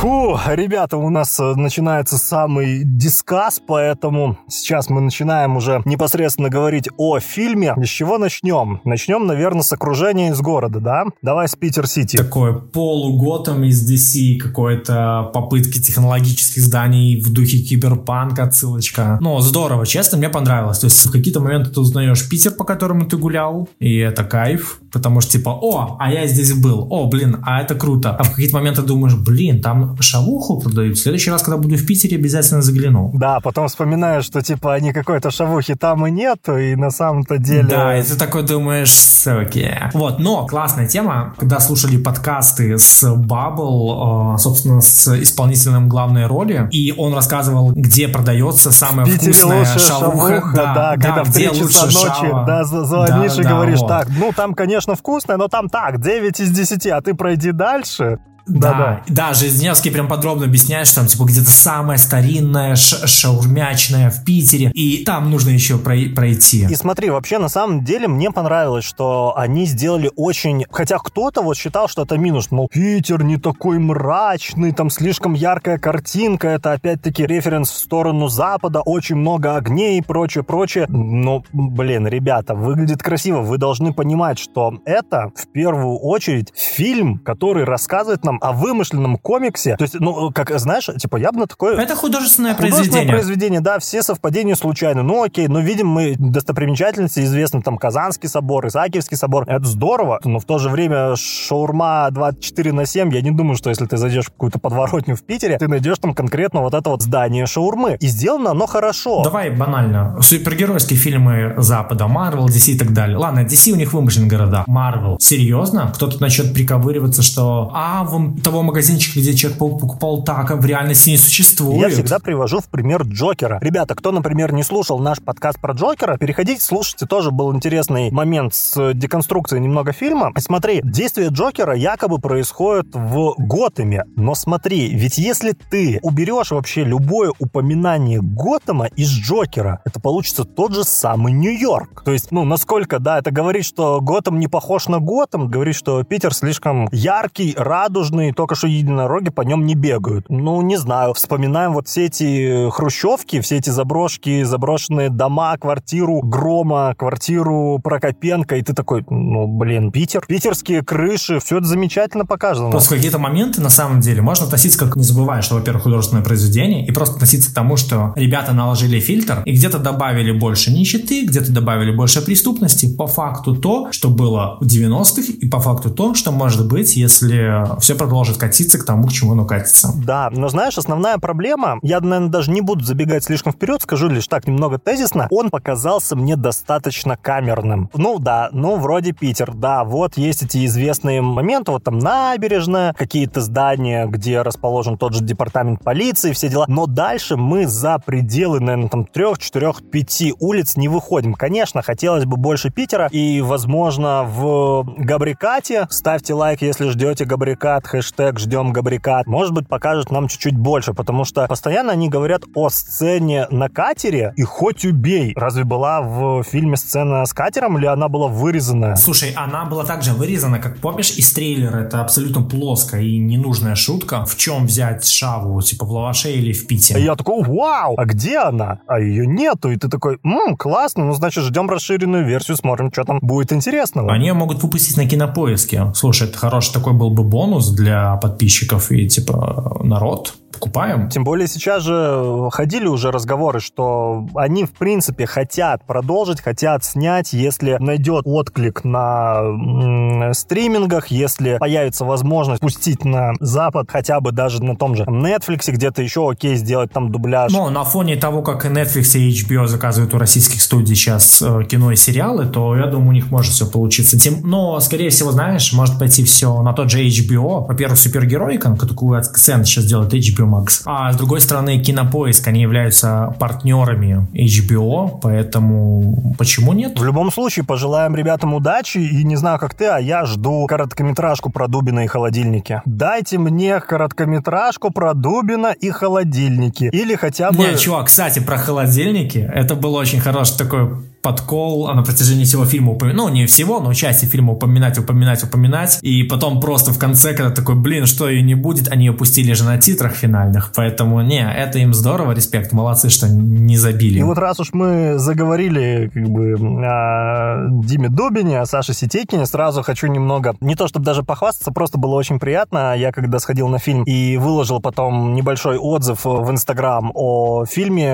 Фу, ребята, у нас э, начинается самый дискас, поэтому сейчас мы начинаем уже непосредственно говорить о фильме. С чего начнем? Начнем, наверное, с окружения из города, да? Давай с Питер-Сити. Такое полуготом из DC, какой-то попытки технологических зданий в духе киберпанка, отсылочка. Ну, здорово, честно, мне понравилось. То есть в какие-то моменты ты узнаешь Питер, по которому ты гулял, и это кайф, потому что типа, о, а я здесь был, о, блин, а это круто. А в какие-то моменты думаешь, блин, там шавуху продают. В следующий раз, когда буду в Питере, обязательно загляну. Да, потом вспоминаю, что типа никакой-то шавухи там и нету, и на самом-то деле... Да, и ты такой думаешь, суки. Вот, но классная тема, когда слушали подкасты с Bubble, э, собственно, с исполнителем главной роли, и он рассказывал, где продается самая вкусная шавуха. шавуха да, да, когда в 3 часа ночи да, звонишь да, и да, говоришь, вот. так, ну там, конечно, вкусная, но там так, 9 из 10, а ты пройди дальше. Да, да. Да, Жизневский прям подробно объясняет, что там типа где-то самая старинная шаурмячная в Питере, и там нужно еще пройти. И смотри, вообще на самом деле мне понравилось, что они сделали очень... Хотя кто-то вот считал, что это минус, мол, Питер не такой мрачный, там слишком яркая картинка, это опять-таки референс в сторону Запада, очень много огней и прочее, прочее. Но, блин, ребята, выглядит красиво, вы должны понимать, что это в первую очередь фильм, который рассказывает нам о вымышленном комиксе. То есть, ну, как, знаешь, типа, я бы на такое... Это художественное, художественное произведение. произведение, да, все совпадения случайны. Ну, окей, но видим мы достопримечательности, известны там Казанский собор, Исаакиевский собор. Это здорово, но в то же время шаурма 24 на 7, я не думаю, что если ты зайдешь в какую-то подворотню в Питере, ты найдешь там конкретно вот это вот здание шаурмы. И сделано оно хорошо. Давай банально. Супергеройские фильмы Запада, Marvel, DC и так далее. Ладно, DC у них вымышленные города. Marvel. Серьезно? Кто-то начнет приковыриваться, что а, в того магазинчика, где Человек-паук покупал так, а в реальности не существует. Я всегда привожу в пример Джокера. Ребята, кто, например, не слушал наш подкаст про Джокера, переходите, слушайте, тоже был интересный момент с деконструкцией немного фильма. Смотри, действие Джокера якобы происходит в Готэме, но смотри, ведь если ты уберешь вообще любое упоминание Готэма из Джокера, это получится тот же самый Нью-Йорк. То есть, ну, насколько, да, это говорит, что Готэм не похож на Готэм, говорит, что Питер слишком яркий, радужный, и только что единороги по нем не бегают. Ну, не знаю. Вспоминаем вот все эти хрущевки, все эти заброшки, заброшенные дома, квартиру Грома, квартиру Прокопенко, и ты такой, ну, блин, Питер. Питерские крыши, все это замечательно показано. Просто какие-то моменты, на самом деле, можно относиться, как не забывая, что, во-первых, художественное произведение, и просто относиться к тому, что ребята наложили фильтр, и где-то добавили больше нищеты, где-то добавили больше преступности. По факту то, что было в 90-х, и по факту то, что может быть, если все продолжит катиться к тому, к чему оно катится. Да, но знаешь, основная проблема, я, наверное, даже не буду забегать слишком вперед, скажу лишь так немного тезисно, он показался мне достаточно камерным. Ну да, ну вроде Питер, да, вот есть эти известные моменты, вот там набережная, какие-то здания, где расположен тот же департамент полиции, все дела, но дальше мы за пределы, наверное, там трех, четырех, пяти улиц не выходим. Конечно, хотелось бы больше Питера, и, возможно, в Габрикате, ставьте лайк, если ждете Габрикат, хэштег «Ждем Габрикат», может быть, покажет нам чуть-чуть больше, потому что постоянно они говорят о сцене на катере, и хоть убей. Разве была в фильме сцена с катером, или она была вырезана? Слушай, она была также вырезана, как помнишь, из трейлера. Это абсолютно плоская и ненужная шутка. В чем взять шаву, типа в лаваше или в пите? я такой, вау, а где она? А ее нету. И ты такой, ммм, классно, ну, значит, ждем расширенную версию, смотрим, что там будет интересного. Они могут выпустить на кинопоиске. Слушай, это хороший такой был бы бонус для для подписчиков и типа народ покупаем. Тем более сейчас же ходили уже разговоры, что они, в принципе, хотят продолжить, хотят снять, если найдет отклик на стримингах, если появится возможность пустить на Запад, хотя бы даже на том же Netflix, где-то еще окей, сделать там дубляж. Но на фоне того, как Netflix и HBO заказывают у российских студий сейчас э, кино и сериалы, то я думаю, у них может все получиться. Тем, но, скорее всего, знаешь, может пойти все на тот же HBO. Во-первых, супергеройка, такую акцент сейчас делает HBO Max. А с другой стороны, Кинопоиск, они являются партнерами HBO, поэтому почему нет? В любом случае, пожелаем ребятам удачи, и не знаю, как ты, а я жду короткометражку про Дубина и холодильники. Дайте мне короткометражку про Дубина и холодильники. Или хотя бы... Не, чувак, кстати, про холодильники, это был очень хороший такой подкол а на протяжении всего фильма упоминать, ну, не всего, но части фильма упоминать, упоминать, упоминать, и потом просто в конце, когда такой, блин, что ее не будет, они ее пустили же на титрах финальных, поэтому, не, это им здорово, респект, молодцы, что не забили. И вот раз уж мы заговорили, как бы, о Диме Дубине, о Саше Сетекине, сразу хочу немного, не то чтобы даже похвастаться, просто было очень приятно, я когда сходил на фильм и выложил потом небольшой отзыв в Инстаграм о фильме,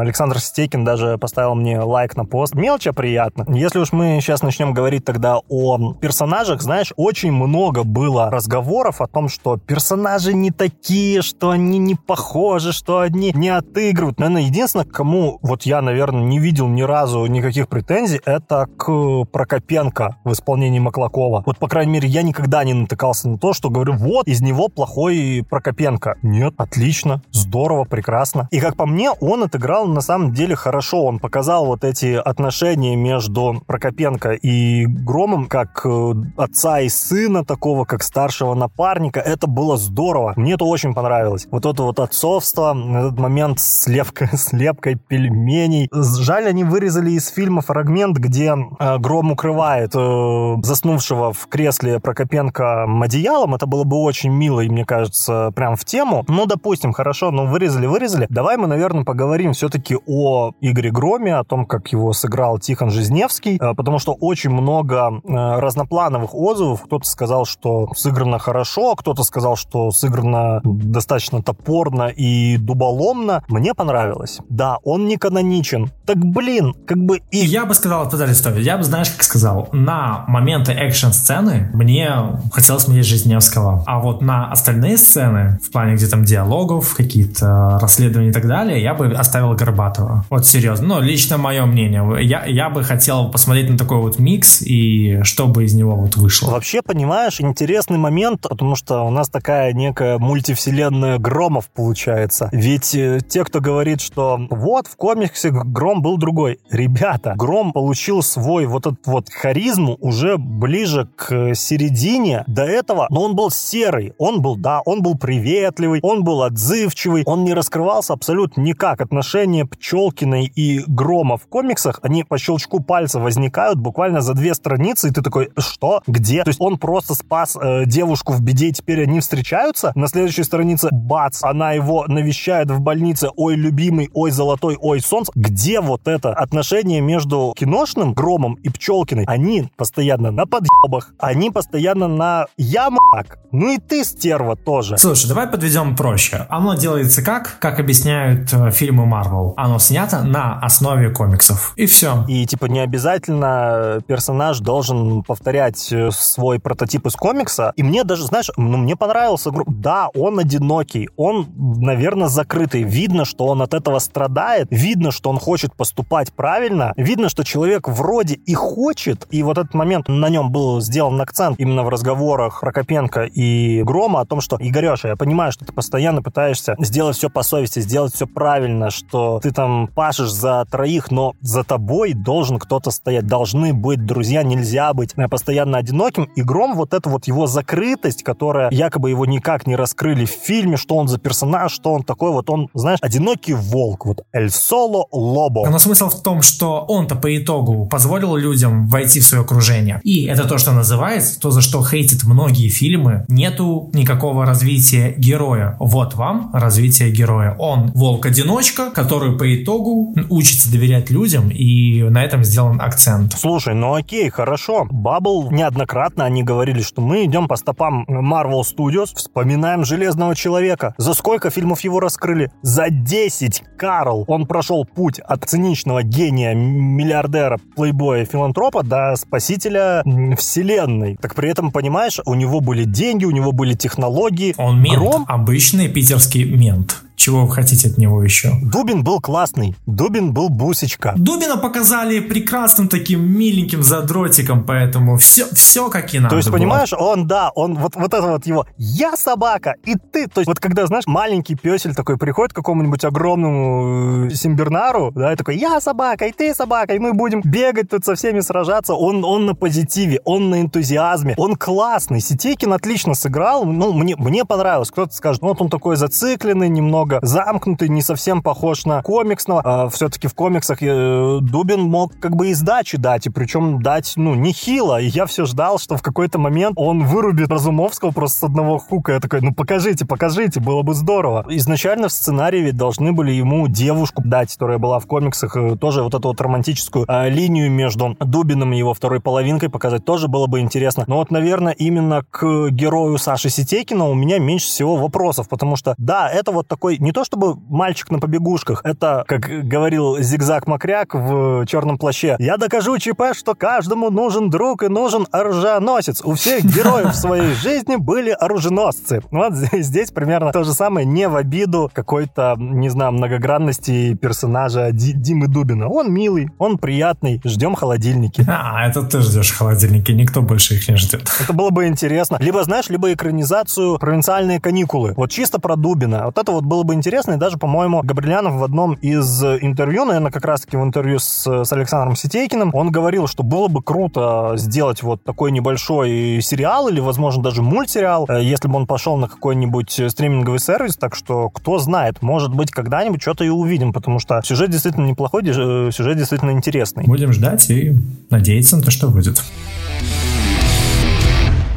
Александр Сетекин даже поставил мне лайк на пост, просто мелочь, а приятно. Если уж мы сейчас начнем говорить тогда о персонажах, знаешь, очень много было разговоров о том, что персонажи не такие, что они не похожи, что они не отыгрывают. Наверное, единственное, кому вот я, наверное, не видел ни разу никаких претензий, это к Прокопенко в исполнении Маклакова. Вот, по крайней мере, я никогда не натыкался на то, что говорю, вот, из него плохой Прокопенко. Нет, отлично, здорово, прекрасно. И, как по мне, он отыграл на самом деле хорошо. Он показал вот эти отношения отношения между Прокопенко и Громом, как э, отца и сына такого, как старшего напарника, это было здорово. Мне это очень понравилось. Вот это вот отцовство, этот момент с лепкой, [laughs] с лепкой пельменей. Жаль, они вырезали из фильма фрагмент, где э, Гром укрывает э, заснувшего в кресле Прокопенко одеялом. Это было бы очень мило, и мне кажется, прям в тему. Ну, допустим, хорошо, ну вырезали, вырезали. Давай мы, наверное, поговорим все-таки о Игоре Громе, о том, как его сыграли сыграл Тихон Жизневский, э, потому что очень много э, разноплановых отзывов. Кто-то сказал, что сыграно хорошо, кто-то сказал, что сыграно достаточно топорно и дуболомно. Мне понравилось. Да, он не каноничен. Так, блин, как бы и... Я бы сказал, подожди, стой, я бы, знаешь, как сказал, на моменты экшн-сцены мне хотелось смотреть Жизневского. А вот на остальные сцены, в плане где там диалогов, какие-то расследования и так далее, я бы оставил Горбатова. Вот серьезно. Ну, лично мое мнение я, я бы хотел посмотреть на такой вот микс и что бы из него вот вышло. Вообще, понимаешь, интересный момент, потому что у нас такая некая мультивселенная Громов получается. Ведь э, те, кто говорит, что вот в комиксе Гром был другой. Ребята, Гром получил свой вот этот вот харизму уже ближе к середине. До этого, но он был серый. Он был, да, он был приветливый, он был отзывчивый, он не раскрывался абсолютно никак. Отношения Пчелкиной и Грома в комиксах, они по щелчку пальца возникают буквально за две страницы, и ты такой, что? Где? То есть он просто спас э, девушку в беде, и теперь они встречаются. На следующей странице, бац, она его навещает в больнице, ой, любимый, ой, золотой, ой, солнце. Где вот это отношение между киношным Громом и Пчелкиной? Они постоянно на подъебах, они постоянно на ямак. Ну и ты, стерва, тоже. Слушай, давай подведем проще. Оно делается как? Как объясняют э, фильмы Марвел. Оно снято на основе комиксов. И все. И, типа, не обязательно персонаж должен повторять э, свой прототип из комикса. И мне даже, знаешь, ну, мне понравился... Да, он одинокий, он, наверное, закрытый. Видно, что он от этого страдает. Видно, что он хочет поступать правильно. Видно, что человек вроде и хочет. И вот этот момент, на нем был сделан акцент именно в разговорах Прокопенко и Грома о том, что, Игореша, я понимаю, что ты постоянно пытаешься сделать все по совести, сделать все правильно, что ты там пашешь за троих, но за тобой тобой должен кто-то стоять. Должны быть друзья, нельзя быть э, постоянно одиноким. И Гром, вот эта вот его закрытость, которая якобы его никак не раскрыли в фильме, что он за персонаж, что он такой, вот он, знаешь, одинокий волк, вот Эль Соло Лобо. Но смысл в том, что он-то по итогу позволил людям войти в свое окружение. И это то, что называется, то, за что хейтят многие фильмы, нету никакого развития героя. Вот вам развитие героя. Он волк-одиночка, который по итогу учится доверять людям и на этом сделан акцент. Слушай, ну окей, хорошо. Бабл неоднократно они говорили, что мы идем по стопам Marvel Studios, вспоминаем Железного Человека. За сколько фильмов его раскрыли? За 10, Карл! Он прошел путь от циничного гения, миллиардера, плейбоя, филантропа до спасителя вселенной. Так при этом, понимаешь, у него были деньги, у него были технологии. Он мент, Гром... обычный питерский мент Чего вы хотите от него еще? Дубин был классный. Дубин был бусечка. Дубина показали прекрасным таким миленьким задротиком, поэтому все, все как и надо То есть, было. понимаешь, он, да, он вот, вот это вот его «я собака, и ты». То есть, вот когда, знаешь, маленький песель такой приходит к какому-нибудь огромному э, Симбернару, да, и такой «я собака, и ты собака, и мы будем бегать тут со всеми сражаться». Он, он на позитиве, он на энтузиазме, он классный. Сетейкин отлично сыграл, ну, мне, мне понравилось. Кто-то скажет, ну, вот он такой зацикленный, немного замкнутый, не совсем похож на комиксного. А, все-таки в комиксах э, Дубин мог как бы и сдачи дать, и причем дать, ну, нехило. И я все ждал, что в какой-то момент он вырубит Разумовского просто с одного хука. Я такой, ну, покажите, покажите, было бы здорово. Изначально в сценарии ведь должны были ему девушку дать, которая была в комиксах, э, тоже вот эту вот романтическую э, линию между Дубиным и его второй половинкой показать тоже было бы интересно. Но вот, наверное, именно к герою Саши Сетейкина у меня меньше всего вопросов, потому что, да, это вот такой, не то чтобы мальчик на побегушках, это, как говорил Зигзаг Макряк в «Черном плаще», я докажу ЧП, что каждому нужен друг и нужен оруженосец. У всех [laughs] героев в своей жизни были оруженосцы. Вот здесь примерно то же самое, не в обиду какой-то, не знаю, многогранности персонажа Ди- Димы Дубина. Он милый, он приятный, ждем холодильники. А, это ты ждешь холодильники, никто больше их не ждет. Это было бы интересно. Либо, знаешь, либо экранизацию «Провинциальные каникулы». Вот чисто про Дубина. Вот это вот было бы интересно. И даже, по-моему, Габрилянов в одном из интервью, наверное, как раз-таки в интервью с, с Александром Сетейкиным, он говорил, что было бы круто сделать вот такой небольшой сериал или, возможно, даже мультсериал, э, если бы он пошел на какой-нибудь стриминговый сервис. Так что, кто знает, может быть, когда-нибудь что-то и увидим, потому что сюжет действительно неплохой, э, сюжет действительно интересный. Будем ждать и надеяться на то, что выйдет.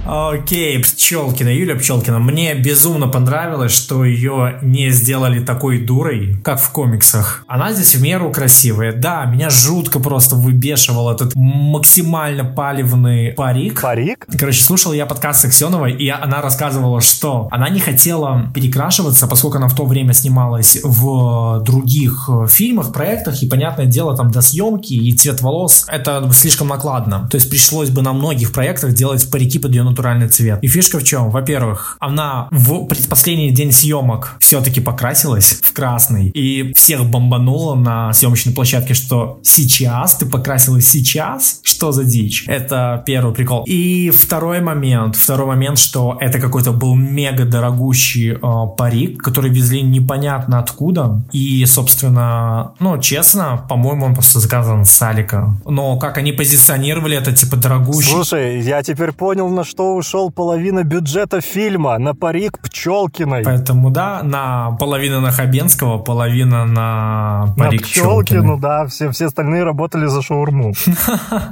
Окей, Пчелкина, Юлия Пчелкина. Мне безумно понравилось, что ее не сделали такой дурой, как в комиксах. Она здесь в меру красивая. Да, меня жутко просто выбешивал этот максимально палевный парик. Парик? Короче, слушал я подкаст Аксеновой, и она рассказывала, что она не хотела перекрашиваться, поскольку она в то время снималась в других фильмах, проектах, и, понятное дело, там до съемки и цвет волос, это слишком накладно. То есть пришлось бы на многих проектах делать парики под ее натуральный цвет. И фишка в чем? Во-первых, она в предпоследний день съемок все-таки покрасилась в красный, и всех бомбанула на съемочной площадке, что сейчас ты покрасилась сейчас? Что за дичь? Это первый прикол. И второй момент, второй момент, что это какой-то был мега дорогущий э, парик, который везли непонятно откуда. И, собственно, ну, честно, по-моему, он просто заказан с Алика. Но как они позиционировали это, типа, дорогущий. Слушай, я теперь понял, на что ушел половина бюджета фильма. На парик Пчелкиной. Поэтому, да, на половина на Хабенского, половина на На парик Пчелкину, Пчелкиной. да, все, все остальные работали за шаурму. [laughs]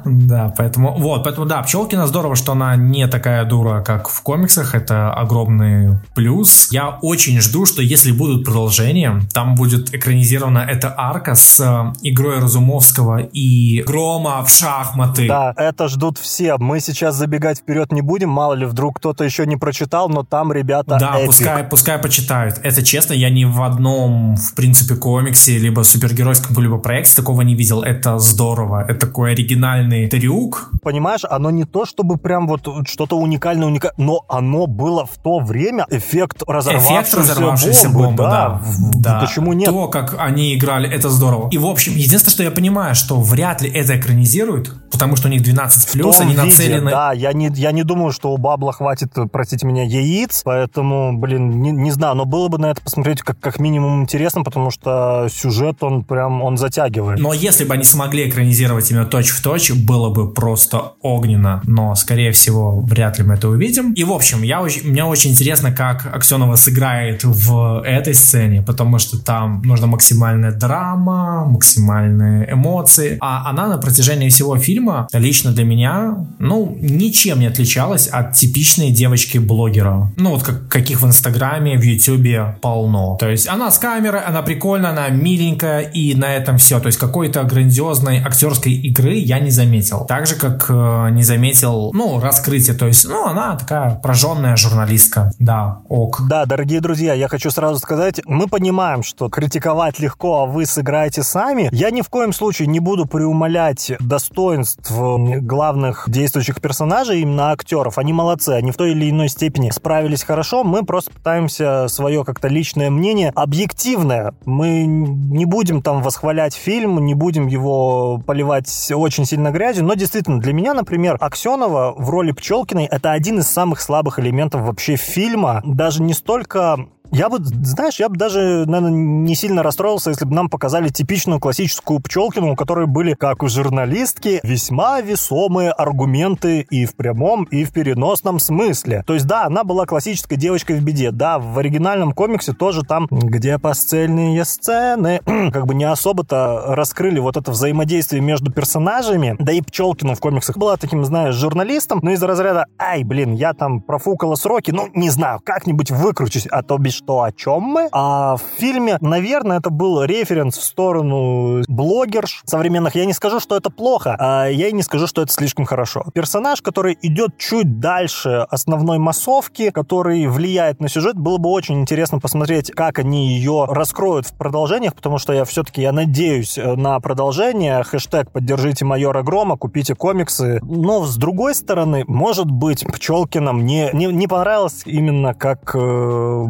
Да, поэтому, вот, поэтому, да, Пчелкина здорово, что она не такая дура, как в комиксах, это огромный плюс. Я очень жду, что если будут продолжения, там будет экранизирована эта арка с э, игрой Разумовского и Грома в шахматы. Да, это ждут все. Мы сейчас забегать вперед не будем, мало ли, вдруг кто-то еще не прочитал, но там ребята Да, эпик. пускай, пускай почитают. Это честно, я ни в одном, в принципе, комиксе, либо супергеройском либо проекте такого не видел. Это здорово. Это такой оригинальный трюк. Понимаешь, оно не то, чтобы прям вот что-то уникальное, уникальное, но оно было в то время эффект разорвавшейся, Эффект разорвавшейся бомбы. бомбы, да. В- да. Почему нет? То, как они играли, это здорово. И, в общем, единственное, что я понимаю, что вряд ли это экранизируют, потому что у них 12 В плюс, они виде, нацелены... Да, я не, я не думаю, что у Бабла хватит, простите меня, яиц, поэтому, блин, не, не знаю, но было бы на это посмотреть как, как минимум интересно, потому что сюжет, он прям, он затягивает. Но если бы они смогли экранизировать именно точь в точь, было бы просто огненно. Но, скорее всего, вряд ли мы это увидим. И, в общем, я, очень- мне очень интересно, как Аксенова сыграет в этой сцене, потому что там нужна максимальная драма, максимальные эмоции. А она на протяжении всего фильма, лично для меня, ну, ничем не отличалась от типичной девочки-блогера. Ну, вот как, каких в Инстаграме, в Ютубе полно. То есть она с камерой, она прикольная, она миленькая, и на этом все. То есть какой-то грандиозной актерской игры я не заметил. Так же, как э, не заметил, ну, раскрытие. То есть, ну, она такая прожженная журналистка. Да, ок. Да, дорогие друзья, я хочу сразу сказать, мы понимаем, что критиковать легко, а вы сыграете сами. Я ни в коем случае не буду преумолять достоинств главных действующих персонажей, именно актеров, авторов, они молодцы, они в той или иной степени справились хорошо, мы просто пытаемся свое как-то личное мнение, объективное, мы не будем там восхвалять фильм, не будем его поливать очень сильно грязью, но действительно, для меня, например, Аксенова в роли Пчелкиной это один из самых слабых элементов вообще фильма, даже не столько я бы, знаешь, я бы даже, наверное, не сильно расстроился, если бы нам показали типичную классическую Пчелкину, у которой были, как у журналистки, весьма весомые аргументы и в прямом, и в переносном смысле. То есть, да, она была классической девочкой в беде. Да, в оригинальном комиксе тоже там, где постельные сцены, [clears throat] как бы не особо-то раскрыли вот это взаимодействие между персонажами. Да и Пчелкину в комиксах была таким, знаешь, журналистом, но из разряда, ай, блин, я там профукала сроки, ну, не знаю, как-нибудь выкручусь, а то без что, о чем мы. А в фильме, наверное, это был референс в сторону блогерш современных. Я не скажу, что это плохо, а я и не скажу, что это слишком хорошо. Персонаж, который идет чуть дальше основной массовки, который влияет на сюжет, было бы очень интересно посмотреть, как они ее раскроют в продолжениях, потому что я все-таки, я надеюсь на продолжение. Хэштег «Поддержите майора Грома», купите комиксы. Но, с другой стороны, может быть, Пчелкина мне не, не понравилось именно как э,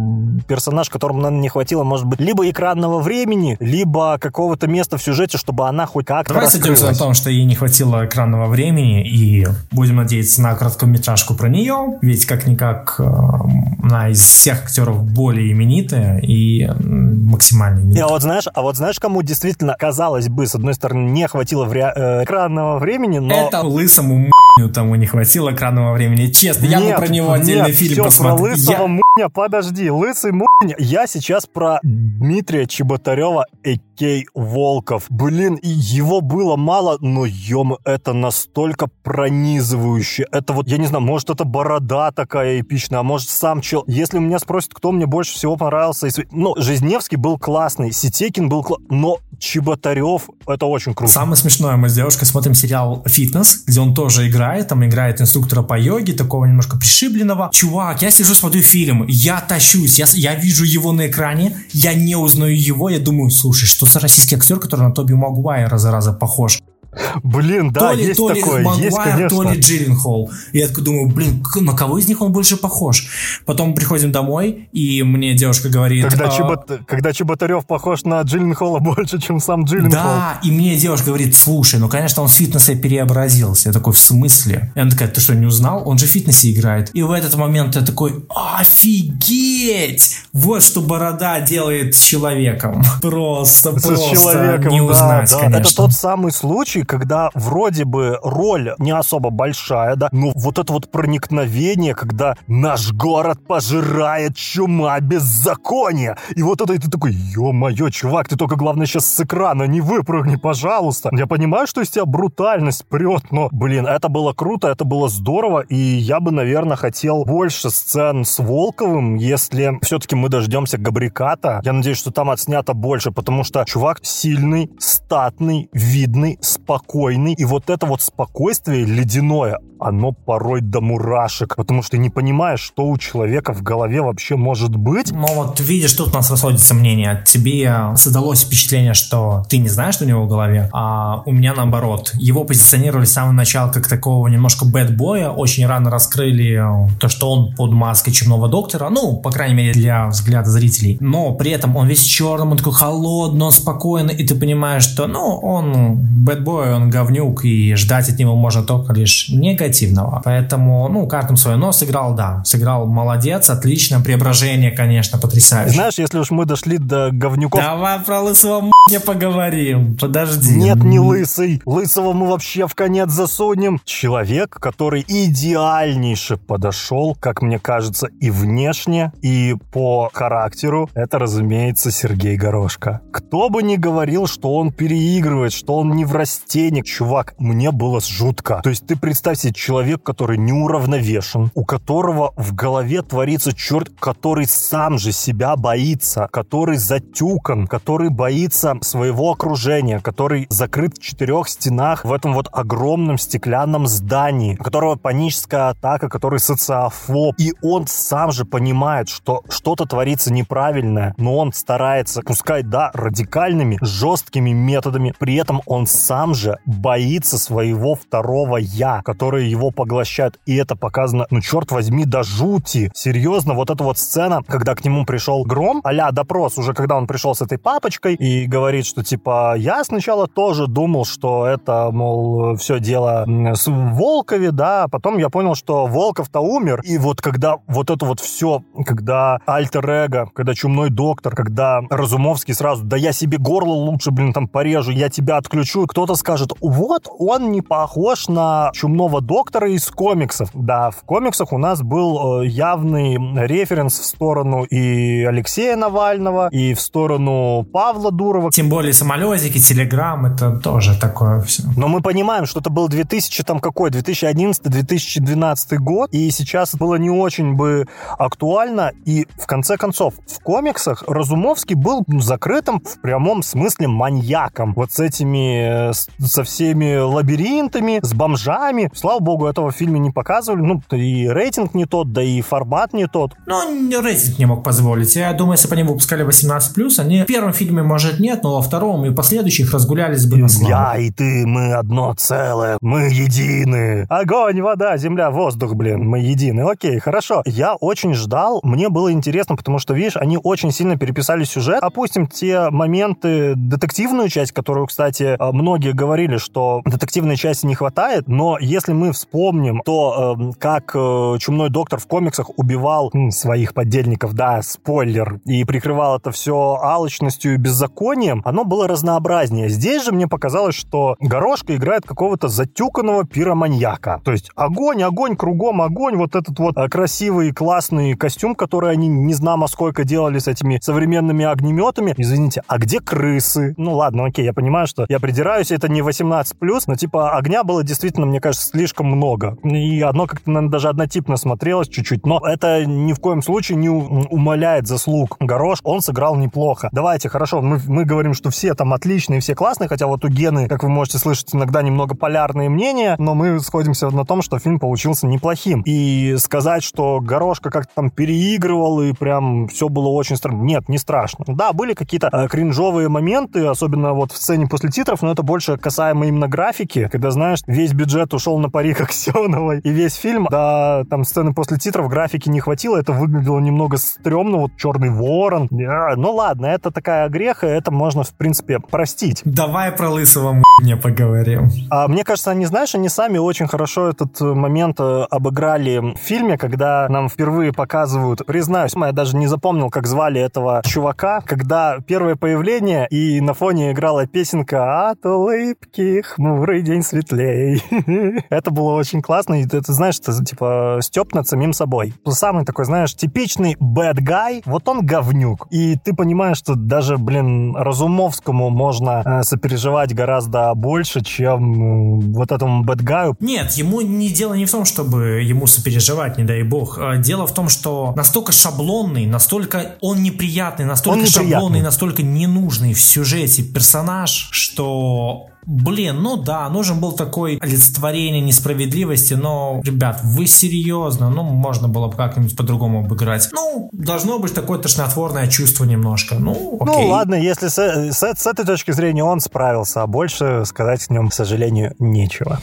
персонаж, которому, наверное, не хватило, может быть, либо экранного времени, либо какого-то места в сюжете, чтобы она хоть как-то Давай сойдемся на том, что ей не хватило экранного времени, и будем надеяться на короткометражку про нее, ведь как-никак э, она из всех актеров более именитая и максимально именитая. А вот знаешь, а вот знаешь, кому действительно, казалось бы, с одной стороны, не хватило вре- э, экранного времени, но... Это лысому тому не хватило экранного времени. Честно, нет, я бы про него отдельный нет, фильм посмотрел. про лысого я... муня, подожди, лысый муня. Я сейчас про Дмитрия Чеботарева, Экей Волков. Блин, его было мало, но ем, это настолько пронизывающе. Это вот, я не знаю, может это борода такая эпичная, а может сам чел. Если меня спросят, кто мне больше всего понравился, ну, Жизневский был классный, Ситекин был классный, но Чеботарев, это очень круто. Самое смешное, мы с девушкой смотрим сериал «Фитнес», где он тоже играет, там играет инструктора по йоге, такого немножко пришибленного. Чувак, я сижу, смотрю фильм, я тащусь, я, я вижу его на экране, я не узнаю его, я думаю, слушай, что за российский актер, который на Тоби Магуайра, зараза, похож? Блин, да, то ли, есть то ли такое, Магуайр, есть, конечно. то ли Джилленхол. Я такой думаю, блин, на кого из них он больше похож? Потом приходим домой, и мне девушка говорит... Когда, а... Чебот... Когда Чеботарев похож на Джилленхола больше, чем сам Джилленхол. Да, и мне девушка говорит, слушай, ну, конечно, он в фитнесе переобразился. Я такой, в смысле? И она такая, ты что, не узнал? Он же в фитнесе играет. И в этот момент я такой, офигеть! Вот что борода делает с человеком. [laughs] Просто, с просто человеком, не да, узнать, да. конечно. Это тот самый случай, когда вроде бы роль не особо большая, да, но вот это вот проникновение, когда наш город пожирает чума беззакония. И вот это и ты такой, ё-моё, чувак, ты только главное сейчас с экрана не выпрыгни, пожалуйста. Я понимаю, что из тебя брутальность прет, но, блин, это было круто, это было здорово, и я бы, наверное, хотел больше сцен с Волковым, если все-таки мы дождемся Габриката. Я надеюсь, что там отснято больше, потому что чувак сильный, статный, видный, спокойный. И вот это вот спокойствие ледяное, оно порой до мурашек, потому что не понимаешь, что у человека в голове вообще может быть. Ну вот видишь, тут у нас расходится мнение. Тебе создалось впечатление, что ты не знаешь, что у него в голове, а у меня наоборот. Его позиционировали с самого начала как такого немножко бэтбоя, очень рано раскрыли то, что он под маской чумного доктора, ну, по крайней мере, для взгляда зрителей. Но при этом он весь черным, он такой холодный, он спокойный, и ты понимаешь, что, ну, он бэтбой, он говнюк, и ждать от него можно только лишь негативного. Поэтому, ну, каждым свое. Но сыграл, да, сыграл молодец, отлично, преображение, конечно, потрясающее. Знаешь, если уж мы дошли до говнюков... Давай про лысого не поговорим, подожди. Нет, не лысый. Лысого мы вообще в конец засунем. Человек, который идеальнейше подошел, как мне кажется, и внешне, и по характеру, это, разумеется, Сергей Горошко. Кто бы ни говорил, что он переигрывает, что он не в растении, чувак, мне было жутко. То есть ты представь себе человек, который неуравновешен, у которого в голове творится черт, который сам же себя боится, который затюкан, который боится своего окружения, который закрыт в четырех стенах в этом вот огромном стеклянном здании, у которого паническая атака, который социофоб. И он сам же понимает, что что-то творится неправильное, но он старается, пускай, да, радикальными, жесткими методами, при этом он сам же же боится своего второго я, который его поглощает. И это показано, ну, черт возьми, до жути. Серьезно, вот эта вот сцена, когда к нему пришел Гром, а допрос, уже когда он пришел с этой папочкой и говорит, что, типа, я сначала тоже думал, что это, мол, все дело с Волкове, да, а потом я понял, что Волков-то умер. И вот когда вот это вот все, когда альтер-эго, когда чумной доктор, когда Разумовский сразу, да я себе горло лучше, блин, там порежу, я тебя отключу. Кто-то скажет, вот он не похож на чумного доктора из комиксов. Да, в комиксах у нас был э, явный референс в сторону и Алексея Навального, и в сторону Павла Дурова. Тем более самолетики, телеграм, это тоже такое все. Но мы понимаем, что это был 2000 там какой, 2011-2012 год, и сейчас было не очень бы актуально, и в конце концов, в комиксах Разумовский был закрытым в прямом смысле маньяком. Вот с этими, э, со всеми лабиринтами, с бомжами. Слава богу, этого в фильме не показывали. Ну, и рейтинг не тот, да и формат не тот. Ну, рейтинг не мог позволить. Я думаю, если бы они выпускали 18+, они в первом фильме, может, нет, но во втором и последующих разгулялись бы на славу. Я и ты, мы одно целое, мы едины. Огонь, вода, земля, воздух, блин, мы едины. Окей, хорошо. Я очень ждал, мне было интересно, потому что, видишь, они очень сильно переписали сюжет. Опустим те моменты, детективную часть, которую, кстати, э, многие говорили, что детективной части не хватает, но если мы вспомним то, э, как э, Чумной Доктор в комиксах убивал своих подельников, да, спойлер, и прикрывал это все алчностью и беззаконием, оно было разнообразнее. Здесь же мне показалось, что Горошка играет какого-то затюканного пироманьяка. То есть огонь, огонь, кругом огонь, вот этот вот красивый, классный костюм, который они не знамо сколько делали с этими современными огнеметами. Извините, а где крысы? Ну ладно, окей, я понимаю, что я придираюсь, это не 18+, но типа огня было действительно, мне кажется, слишком много. И одно как-то, наверное, даже однотипно смотрелось чуть-чуть, но это ни в коем случае не умаляет заслуг Горош, он сыграл неплохо. Давайте, хорошо, мы, мы говорим, что все там отличные, все классные, хотя вот у Гены, как вы можете слышать, иногда немного полярные мнения, но мы сходимся на том, что фильм получился неплохим. И сказать, что Горошка как-то там переигрывал и прям все было очень странно, нет, не страшно. Да, были какие-то э, кринжовые моменты, особенно вот в сцене после титров, но это больше касаемо именно графики, когда, знаешь, весь бюджет ушел на парик Аксеновой, и весь фильм, да, там сцены после титров графики не хватило, это выглядело немного стрёмно, вот черный ворон. А, ну ладно, это такая греха, это можно, в принципе, простить. Давай про лысого мне поговорим. А мне кажется, они, знаешь, они сами очень хорошо этот момент э, обыграли в фильме, когда нам впервые показывают, признаюсь, я даже не запомнил, как звали этого чувака, когда первое появление, и на фоне играла песенка «От улыбки хмурый день светлей». [laughs] это было очень классно, и ты, ты знаешь, это типа степ над самим собой. Самый такой, знаешь, типичный bad guy, вот он говнюк. И ты понимаешь, что даже, блин, Разумовскому можно э, сопереживать гораздо больше, чем э, вот этому bad guy. Нет, ему не дело не в том, чтобы ему сопереживать, не дай бог. А дело в том, что настолько шаблонный, настолько он неприятный, настолько он неприятный. шаблонный, настолько ненужный в сюжете персонаж, что Блин, ну да, нужен был такой олицетворение несправедливости, но, ребят, вы серьезно, ну, можно было бы как-нибудь по-другому обыграть. Ну, должно быть такое тошнотворное чувство немножко, ну, окей. Ну, ладно, если с, с, с этой точки зрения он справился, а больше сказать о нем, к сожалению, нечего.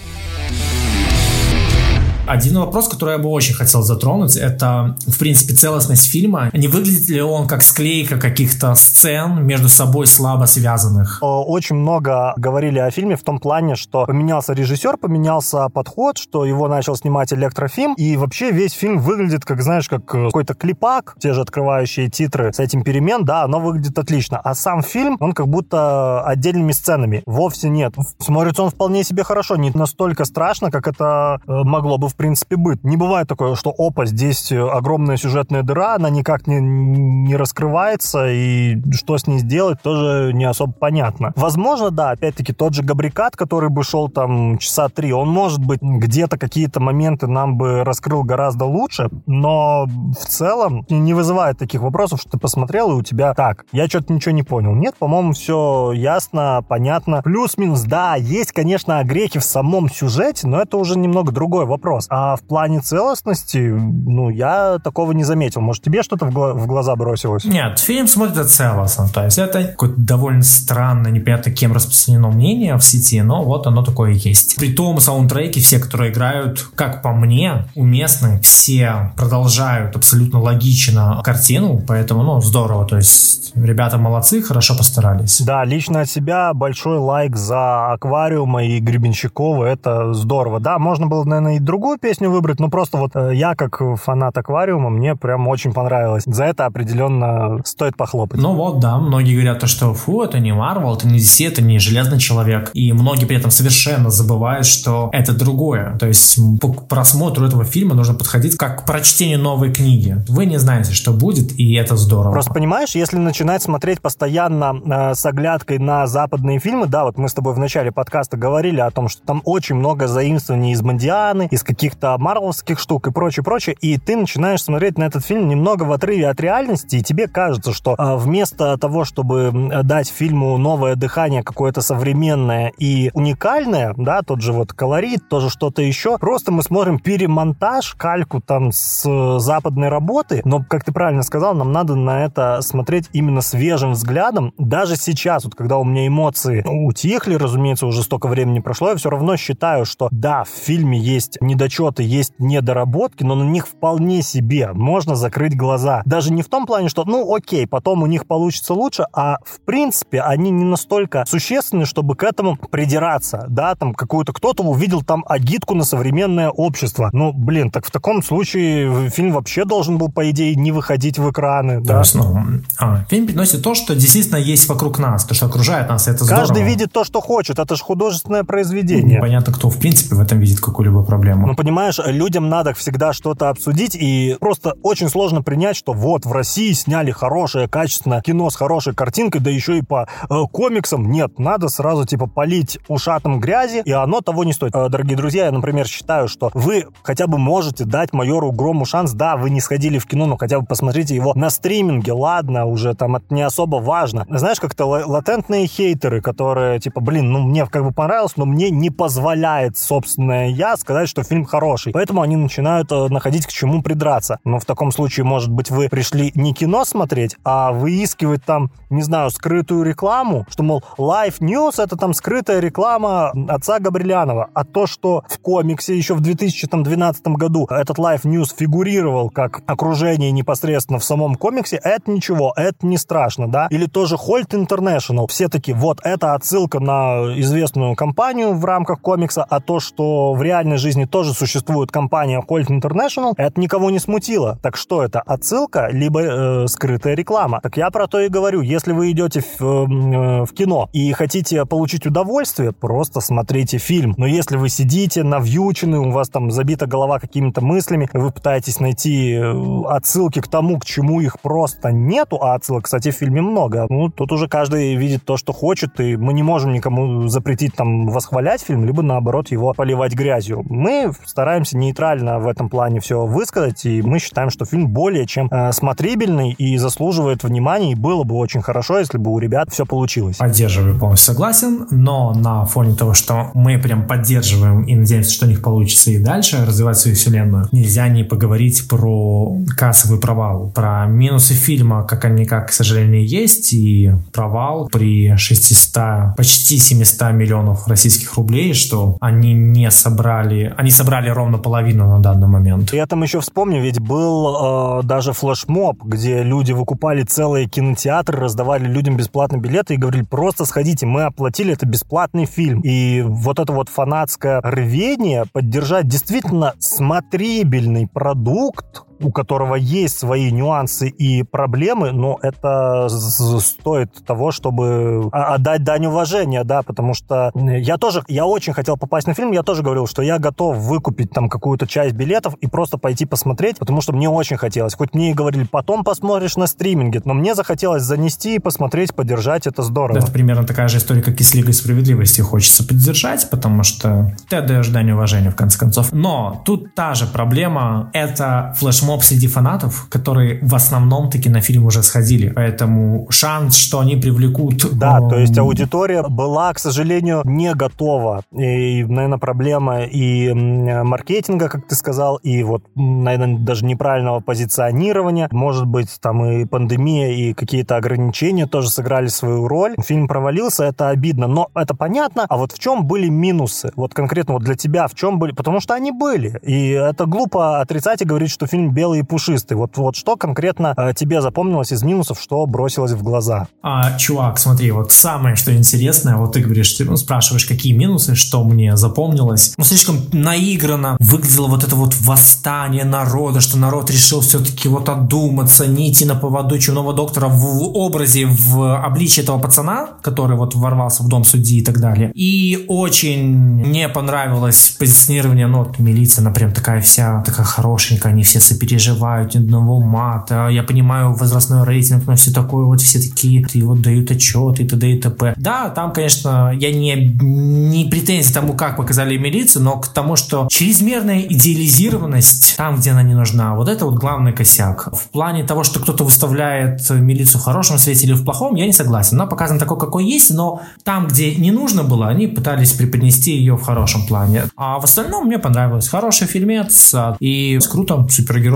Один вопрос, который я бы очень хотел затронуть, это, в принципе, целостность фильма. Не выглядит ли он как склейка каких-то сцен между собой слабо связанных? Очень много говорили о фильме в том плане, что поменялся режиссер, поменялся подход, что его начал снимать электрофильм, и вообще весь фильм выглядит, как, знаешь, как какой-то клипак, те же открывающие титры с этим перемен, да, оно выглядит отлично. А сам фильм, он как будто отдельными сценами. Вовсе нет. Смотрится он вполне себе хорошо, не настолько страшно, как это э, могло бы в принципе, быть. Не бывает такое, что опа, здесь э, огромная сюжетная дыра, она никак не, не раскрывается, и что с ней сделать, тоже не особо понятно. Возможно, да, опять-таки, тот же Габрикат, который бы шел там часа три, он, может быть, где-то какие-то моменты нам бы раскрыл гораздо лучше, но в целом не вызывает таких вопросов, что ты посмотрел, и у тебя так, я что-то ничего не понял. Нет, по-моему, все ясно, понятно. Плюс-минус, да, есть, конечно, огрехи в самом сюжете, но это уже немного другой вопрос. А в плане целостности, ну, я такого не заметил. Может, тебе что-то в, гла- в глаза бросилось? Нет, фильм смотрится целостно. То есть это какое-то довольно странное, непонятно кем распространено мнение в сети, но вот оно такое есть. При том саундтреки, все, которые играют, как по мне, уместны. Все продолжают абсолютно логично картину, поэтому, ну, здорово. То есть ребята молодцы, хорошо постарались. Да, лично от себя большой лайк за аквариума и Гребенщикова. Это здорово. Да, можно было, наверное, и другую песню выбрать, но просто вот э, я, как фанат аквариума, мне прям очень понравилось. За это определенно стоит похлопать. Ну вот, да, многие говорят то, что фу, это не Марвел, это не DC, это не Железный Человек. И многие при этом совершенно забывают, что это другое. То есть по просмотру этого фильма нужно подходить как к прочтению новой книги. Вы не знаете, что будет, и это здорово. Просто понимаешь, если начинать смотреть постоянно э, с оглядкой на западные фильмы, да, вот мы с тобой в начале подкаста говорили о том, что там очень много заимствований из Мандианы, из каких-то марвелских штук и прочее, прочее, и ты начинаешь смотреть на этот фильм немного в отрыве от реальности, и тебе кажется, что э, вместо того, чтобы дать фильму новое дыхание, какое-то современное и уникальное, да, тот же вот колорит, тоже что-то еще, просто мы смотрим перемонтаж, кальку там с э, западной работы, но, как ты правильно сказал, нам надо на это смотреть именно свежим взглядом. Даже сейчас, вот когда у меня эмоции утихли, разумеется, уже столько времени прошло, я все равно считаю, что да, в фильме есть недочеты, есть недоработки, но на них вполне себе можно закрыть глаза. Даже не в том плане, что, ну, окей, потом у них получится лучше, а в принципе они не настолько существенны, чтобы к этому придираться, да, там какую-то кто-то увидел там агитку на современное общество. Ну, блин, так в таком случае фильм вообще должен был, по идее, не выходить в экраны. Да, да? Ну, а, фильм приносит то, что действительно есть вокруг нас, то, что окружает нас, это здорово. Каждый видит то, что хочет, это же художественное произведение. Непонятно, кто в принципе в этом видит какую-либо проблему. Ну, понимаешь, людям надо всегда что-то обсудить, и просто очень сложно принять, что вот в России сняли хорошее, качественное кино с хорошей картинкой, да еще и по э, комиксам. Нет, надо сразу типа полить ушатом грязи, и оно того не стоит. Э, дорогие друзья, я, например, считаю, что вы хотя бы можете дать майору Грому шанс. Да, вы не сходили в кино, но хотя бы посмотрите его на стриминге. Ладно, уже там это не особо важно. Знаешь, как-то латентные хейтеры, которые типа, блин, ну мне как бы понравилось, но мне не позволяет собственное я сказать, что фильм хороший. Поэтому они начинают э, находить к чему придраться. Но в таком случае, может быть, вы пришли не кино смотреть, а выискивать там, не знаю, скрытую рекламу, что, мол, Life News — это там скрытая реклама отца Габрилянова. А то, что в комиксе еще в 2012 году этот Life News фигурировал как окружение непосредственно в самом комиксе, это ничего, это не страшно, да? Или тоже Holt International. Все таки вот, это отсылка на известную компанию в рамках комикса, а то, что в реальной жизни тоже существует компания Holt International, это никого не смутило. Так что это, отсылка, либо э, скрытая реклама? Так я про то и говорю, если вы идете в, э, в кино и хотите получить удовольствие, просто смотрите фильм. Но если вы сидите навьючены, у вас там забита голова какими-то мыслями, вы пытаетесь найти э, отсылки к тому, к чему их просто нету, а отсылок, кстати, в фильме много, ну, тут уже каждый видит то, что хочет, и мы не можем никому запретить там восхвалять фильм, либо наоборот его поливать грязью. Мы стараемся нейтрально в этом плане все высказать, и мы считаем, что фильм более чем э, смотрибельный и заслуживает внимания, и было бы очень хорошо, если бы у ребят все получилось. Поддерживаю, полностью согласен, но на фоне того, что мы прям поддерживаем и надеемся, что у них получится и дальше развивать свою вселенную, нельзя не поговорить про кассовый провал, про минусы фильма, как они, как, к сожалению, есть, и провал при 600, почти 700 миллионов российских рублей, что они не собрали, они собрали ровно половину на данный момент. Я там еще вспомню, ведь был э, даже флешмоб, где люди выкупали целые кинотеатры, раздавали людям бесплатные билеты и говорили, просто сходите, мы оплатили, это бесплатный фильм. И вот это вот фанатское рвение поддержать действительно смотрибельный продукт, у которого есть свои нюансы и проблемы, но это стоит того, чтобы отдать дань уважения, да, потому что я тоже, я очень хотел попасть на фильм, я тоже говорил, что я готов выкупить там какую-то часть билетов и просто пойти посмотреть, потому что мне очень хотелось. Хоть мне и говорили, потом посмотришь на стриминге, но мне захотелось занести и посмотреть, поддержать, это здорово. Это примерно такая же история, как и с Лигой Справедливости. Хочется поддержать, потому что ты отдаешь дань уважения, в конце концов. Но тут та же проблема, это флешмоб флешмоб среди фанатов, которые в основном таки на фильм уже сходили. Поэтому шанс, что они привлекут... Да, то есть аудитория была, к сожалению, не готова. И, наверное, проблема и маркетинга, как ты сказал, и вот, наверное, даже неправильного позиционирования. Может быть, там и пандемия, и какие-то ограничения тоже сыграли свою роль. Фильм провалился, это обидно, но это понятно. А вот в чем были минусы? Вот конкретно вот для тебя в чем были? Потому что они были. И это глупо отрицать и говорить, что фильм белый и пушистый. Вот, вот что конкретно э, тебе запомнилось из минусов, что бросилось в глаза? А, чувак, смотри, вот самое, что интересное, вот ты говоришь, ты ну, спрашиваешь, какие минусы, что мне запомнилось. Ну, слишком наигранно выглядело вот это вот восстание народа, что народ решил все-таки вот одуматься, нити на поводу чумного доктора в образе, в обличии этого пацана, который вот ворвался в дом судьи и так далее. И очень мне понравилось позиционирование, ну, вот милиция, она прям такая вся, такая хорошенькая, они все сопереживают, одного мата, я понимаю возрастной рейтинг, но все такое, вот все такие, и вот дают отчет, и т.д. и т.п. Да, там, конечно, я не, не претензий тому, как показали милицию, но к тому, что чрезмерная идеализированность там, где она не нужна, вот это вот главный косяк. В плане того, что кто-то выставляет милицию в хорошем свете или в плохом, я не согласен. Она показана такой, какой есть, но там, где не нужно было, они пытались преподнести ее в хорошем плане. А в остальном мне понравилось. Хороший фильмец, а, и круто,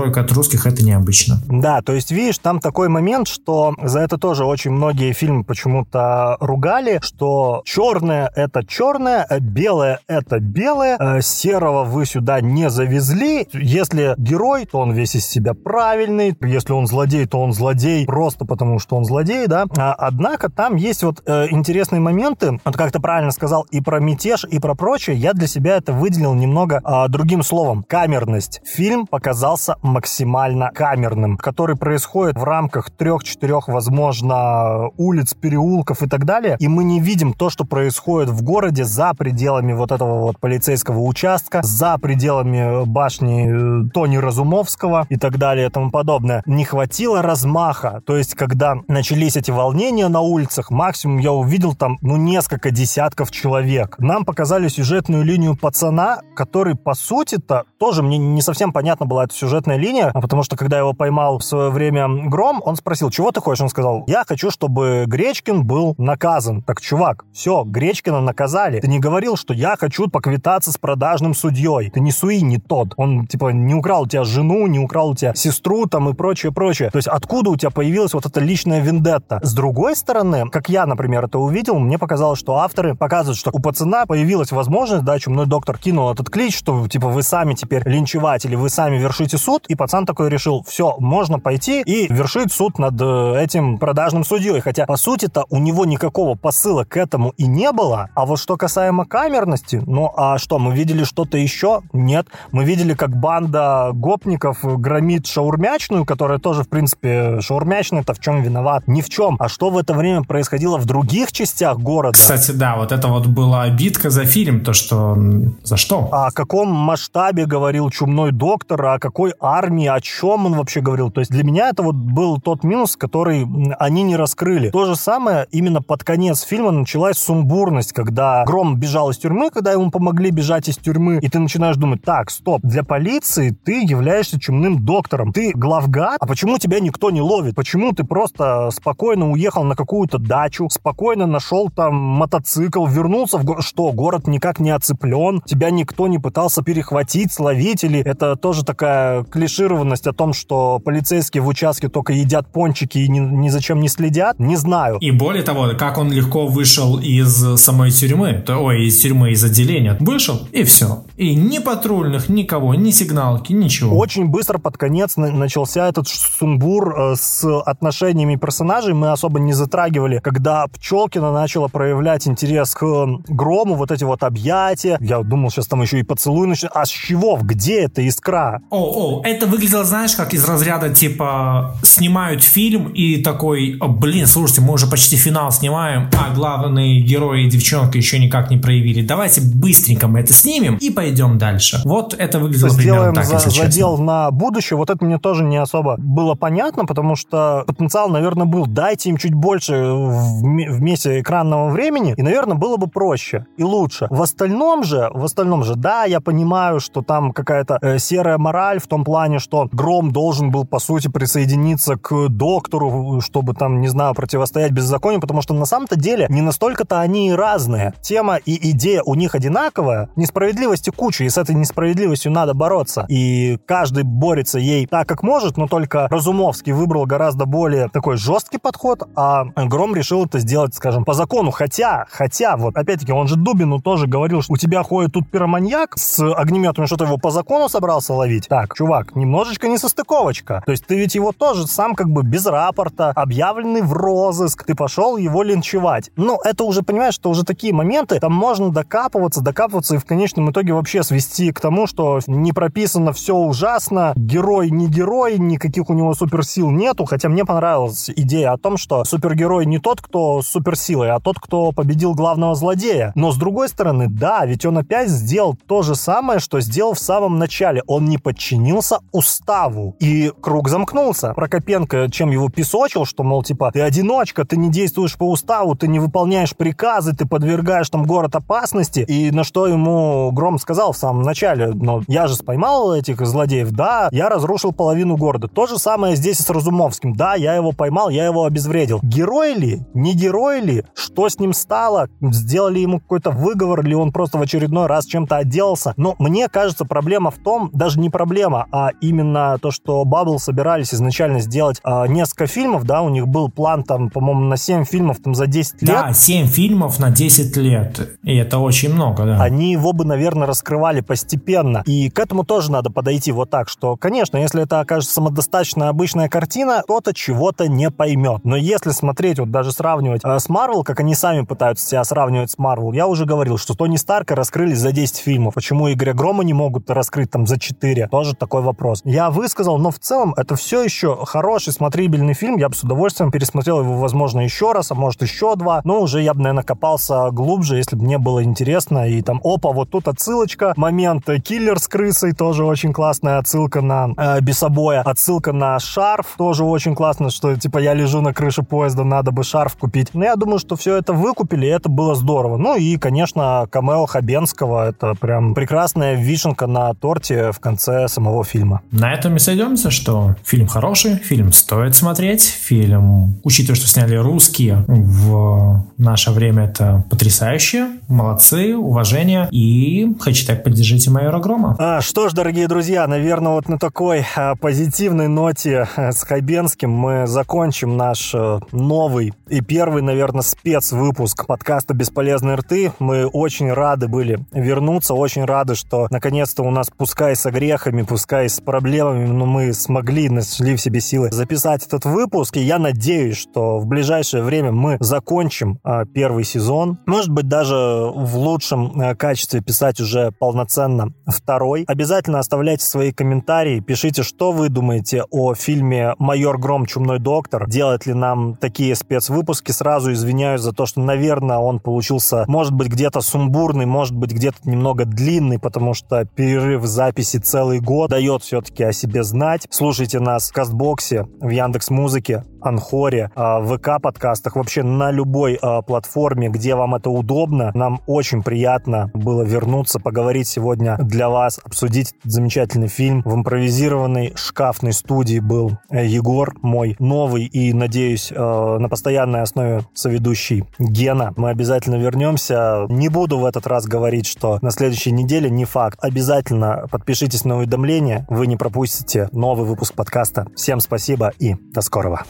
супергеройка от русских это необычно. Да, то есть, видишь, там такой момент, что за это тоже очень многие фильмы почему-то ругали, что черное это черное, а белое это белое, а серого вы сюда не завезли. Если герой, то он весь из себя правильный, если он злодей, то он злодей просто потому, что он злодей, да. А, однако там есть вот э, интересные моменты, вот как ты правильно сказал, и про мятеж, и про прочее, я для себя это выделил немного э, другим словом. Камерность. Фильм показался максимально камерным, который происходит в рамках трех-четырех, возможно, улиц, переулков и так далее, и мы не видим то, что происходит в городе за пределами вот этого вот полицейского участка, за пределами башни э, Тони Разумовского и так далее и тому подобное. Не хватило размаха, то есть когда начались эти волнения на улицах, максимум я увидел там, ну, несколько десятков человек. Нам показали сюжетную линию пацана, который, по сути-то, тоже мне не совсем понятна была эта сюжетная линия, потому что, когда его поймал в свое время Гром, он спросил, чего ты хочешь? Он сказал, я хочу, чтобы Гречкин был наказан. Так, чувак, все, Гречкина наказали. Ты не говорил, что я хочу поквитаться с продажным судьей. Ты не Суи, не тот. Он, типа, не украл у тебя жену, не украл у тебя сестру там и прочее, прочее. То есть, откуда у тебя появилась вот эта личная вендетта? С другой стороны, как я, например, это увидел, мне показалось, что авторы показывают, что у пацана появилась возможность, да, чумной доктор кинул этот клич, что, типа, вы сами теперь линчеватели, вы сами вершите суд, и пацан такой решил, все, можно пойти и вершить суд над э, этим продажным судьей. Хотя, по сути-то, у него никакого посыла к этому и не было. А вот что касаемо камерности, ну, а что, мы видели что-то еще? Нет. Мы видели, как банда гопников громит шаурмячную, которая тоже, в принципе, шаурмячная-то в чем виноват? Ни в чем. А что в это время происходило в других частях города? Кстати, да, вот это вот была битка за фильм, то что... За что? А о каком масштабе говорил чумной доктор, о какой армии, о чем он вообще говорил? То есть для меня это вот был тот минус, который они не раскрыли. То же самое именно под конец фильма началась сумбурность, когда Гром бежал из тюрьмы, когда ему помогли бежать из тюрьмы, и ты начинаешь думать, так, стоп, для полиции ты являешься чумным доктором, ты главгад, а почему тебя никто не ловит? Почему ты просто спокойно уехал на какую-то дачу, спокойно нашел там мотоцикл, вернулся в город, что город никак не оцеплен, тебя никто не пытался перехватить, словить, или это тоже такая клишированность о том, что полицейские в участке только едят пончики и ни, ни зачем не следят, не знаю. И более того, как он легко вышел из самой тюрьмы, то, ой, из тюрьмы, из отделения, вышел, и все. И ни патрульных, никого, ни сигналки, ничего. Очень быстро под конец начался этот сумбур э, с отношениями персонажей, мы особо не затрагивали, когда Пчелкина начала проявлять интерес к Грому, вот эти вот объятия, я думал, сейчас там еще и поцелуй начнется, а с чего, где эта искра? О, о, это выглядело, знаешь, как из разряда, типа, снимают фильм и такой, блин, слушайте, мы уже почти финал снимаем, а главные герои и девчонка еще никак не проявили. Давайте быстренько мы это снимем и пойдем дальше. Вот это выглядело Сделаем примерно так, за, если задел честно. на будущее, вот это мне тоже не особо было понятно, потому что потенциал, наверное, был, дайте им чуть больше вме- вместе экранного времени, и, наверное, было бы проще и лучше. В остальном же, в остальном же, да, я понимаю, что там какая-то э, серая мораль в том плане, плане, что Гром должен был, по сути, присоединиться к доктору, чтобы там, не знаю, противостоять беззаконию, потому что на самом-то деле не настолько-то они и разные. Тема и идея у них одинаковая, несправедливости куча, и с этой несправедливостью надо бороться. И каждый борется ей так, как может, но только Разумовский выбрал гораздо более такой жесткий подход, а Гром решил это сделать, скажем, по закону. Хотя, хотя, вот опять-таки, он же Дубину тоже говорил, что у тебя ходит тут пироманьяк с огнеметом, что ты его по закону собрался ловить. Так, чувак, немножечко не состыковочка. То есть ты ведь его тоже сам как бы без рапорта, объявленный в розыск, ты пошел его линчевать. Ну, это уже, понимаешь, что уже такие моменты, там можно докапываться, докапываться и в конечном итоге вообще свести к тому, что не прописано все ужасно, герой не герой, никаких у него суперсил нету, хотя мне понравилась идея о том, что супергерой не тот, кто с суперсилой, а тот, кто победил главного злодея. Но с другой стороны, да, ведь он опять сделал то же самое, что сделал в самом начале. Он не подчинился уставу. И круг замкнулся. Прокопенко чем его песочил, что, мол, типа, ты одиночка, ты не действуешь по уставу, ты не выполняешь приказы, ты подвергаешь там город опасности. И на что ему Гром сказал в самом начале, но я же споймал этих злодеев, да, я разрушил половину города. То же самое здесь и с Разумовским. Да, я его поймал, я его обезвредил. Герой ли? Не герой ли? Что с ним стало? Сделали ему какой-то выговор, или он просто в очередной раз чем-то отделался? Но мне кажется, проблема в том, даже не проблема, а именно то, что Баббл собирались изначально сделать э, несколько фильмов, да, у них был план там, по-моему, на 7 фильмов там за 10 лет. Да, 7 фильмов на 10 лет. И это очень много, да. Они его бы, наверное, раскрывали постепенно. И к этому тоже надо подойти вот так, что, конечно, если это окажется самодостаточная обычная картина, кто-то чего-то не поймет. Но если смотреть, вот даже сравнивать э, с Марвел, как они сами пытаются себя сравнивать с Марвел, я уже говорил, что Тони Старка раскрыли за 10 фильмов. Почему Игоря Грома не могут раскрыть там за 4? Тоже такой вопрос. Я высказал, но в целом это все еще хороший смотрибельный фильм. Я бы с удовольствием пересмотрел его, возможно, еще раз, а может еще два. Но уже я бы, наверное, копался глубже, если бы мне было интересно. И там, опа, вот тут отсылочка. Момент киллер с крысой, тоже очень классная отсылка на э, Бесобоя. Отсылка на шарф, тоже очень классно, что типа я лежу на крыше поезда, надо бы шарф купить. Но я думаю, что все это выкупили, и это было здорово. Ну и, конечно, камео Хабенского, это прям прекрасная вишенка на торте в конце самого фильма. На этом и сойдемся, что фильм хороший, фильм стоит смотреть, фильм, учитывая, что сняли русские в наше время, это потрясающе, молодцы, уважение, и хэштег поддержите майора Грома. А, что ж, дорогие друзья, наверное, вот на такой а, позитивной ноте а, с Хабенским мы закончим наш а, новый и первый, наверное, спецвыпуск подкаста «Бесполезные рты». Мы очень рады были вернуться, очень рады, что наконец-то у нас, пускай с огрехами, пускай с проблемами, но мы смогли, нашли в себе силы записать этот выпуск. И я надеюсь, что в ближайшее время мы закончим а, первый сезон. Может быть, даже в лучшем а, качестве писать уже полноценно второй. Обязательно оставляйте свои комментарии, пишите, что вы думаете о фильме «Майор Гром. Чумной доктор». Делать ли нам такие спецвыпуски? Сразу извиняюсь за то, что, наверное, он получился, может быть, где-то сумбурный, может быть, где-то немного длинный, потому что перерыв записи целый год дает все-таки о себе знать. Слушайте нас в Кастбоксе, в Яндекс Музыке, Анхоре, а, в ВК подкастах, вообще на любой а, платформе, где вам это удобно. Нам очень приятно было вернуться, поговорить сегодня для вас, обсудить замечательный фильм. В импровизированной шкафной студии был э, Егор, мой новый и, надеюсь, э, на постоянной основе соведущий Гена. Мы обязательно вернемся. Не буду в этот раз говорить, что на следующей неделе не факт. Обязательно подпишитесь на уведомления, вы не пропустите новый выпуск подкаста. Всем спасибо и до скорого.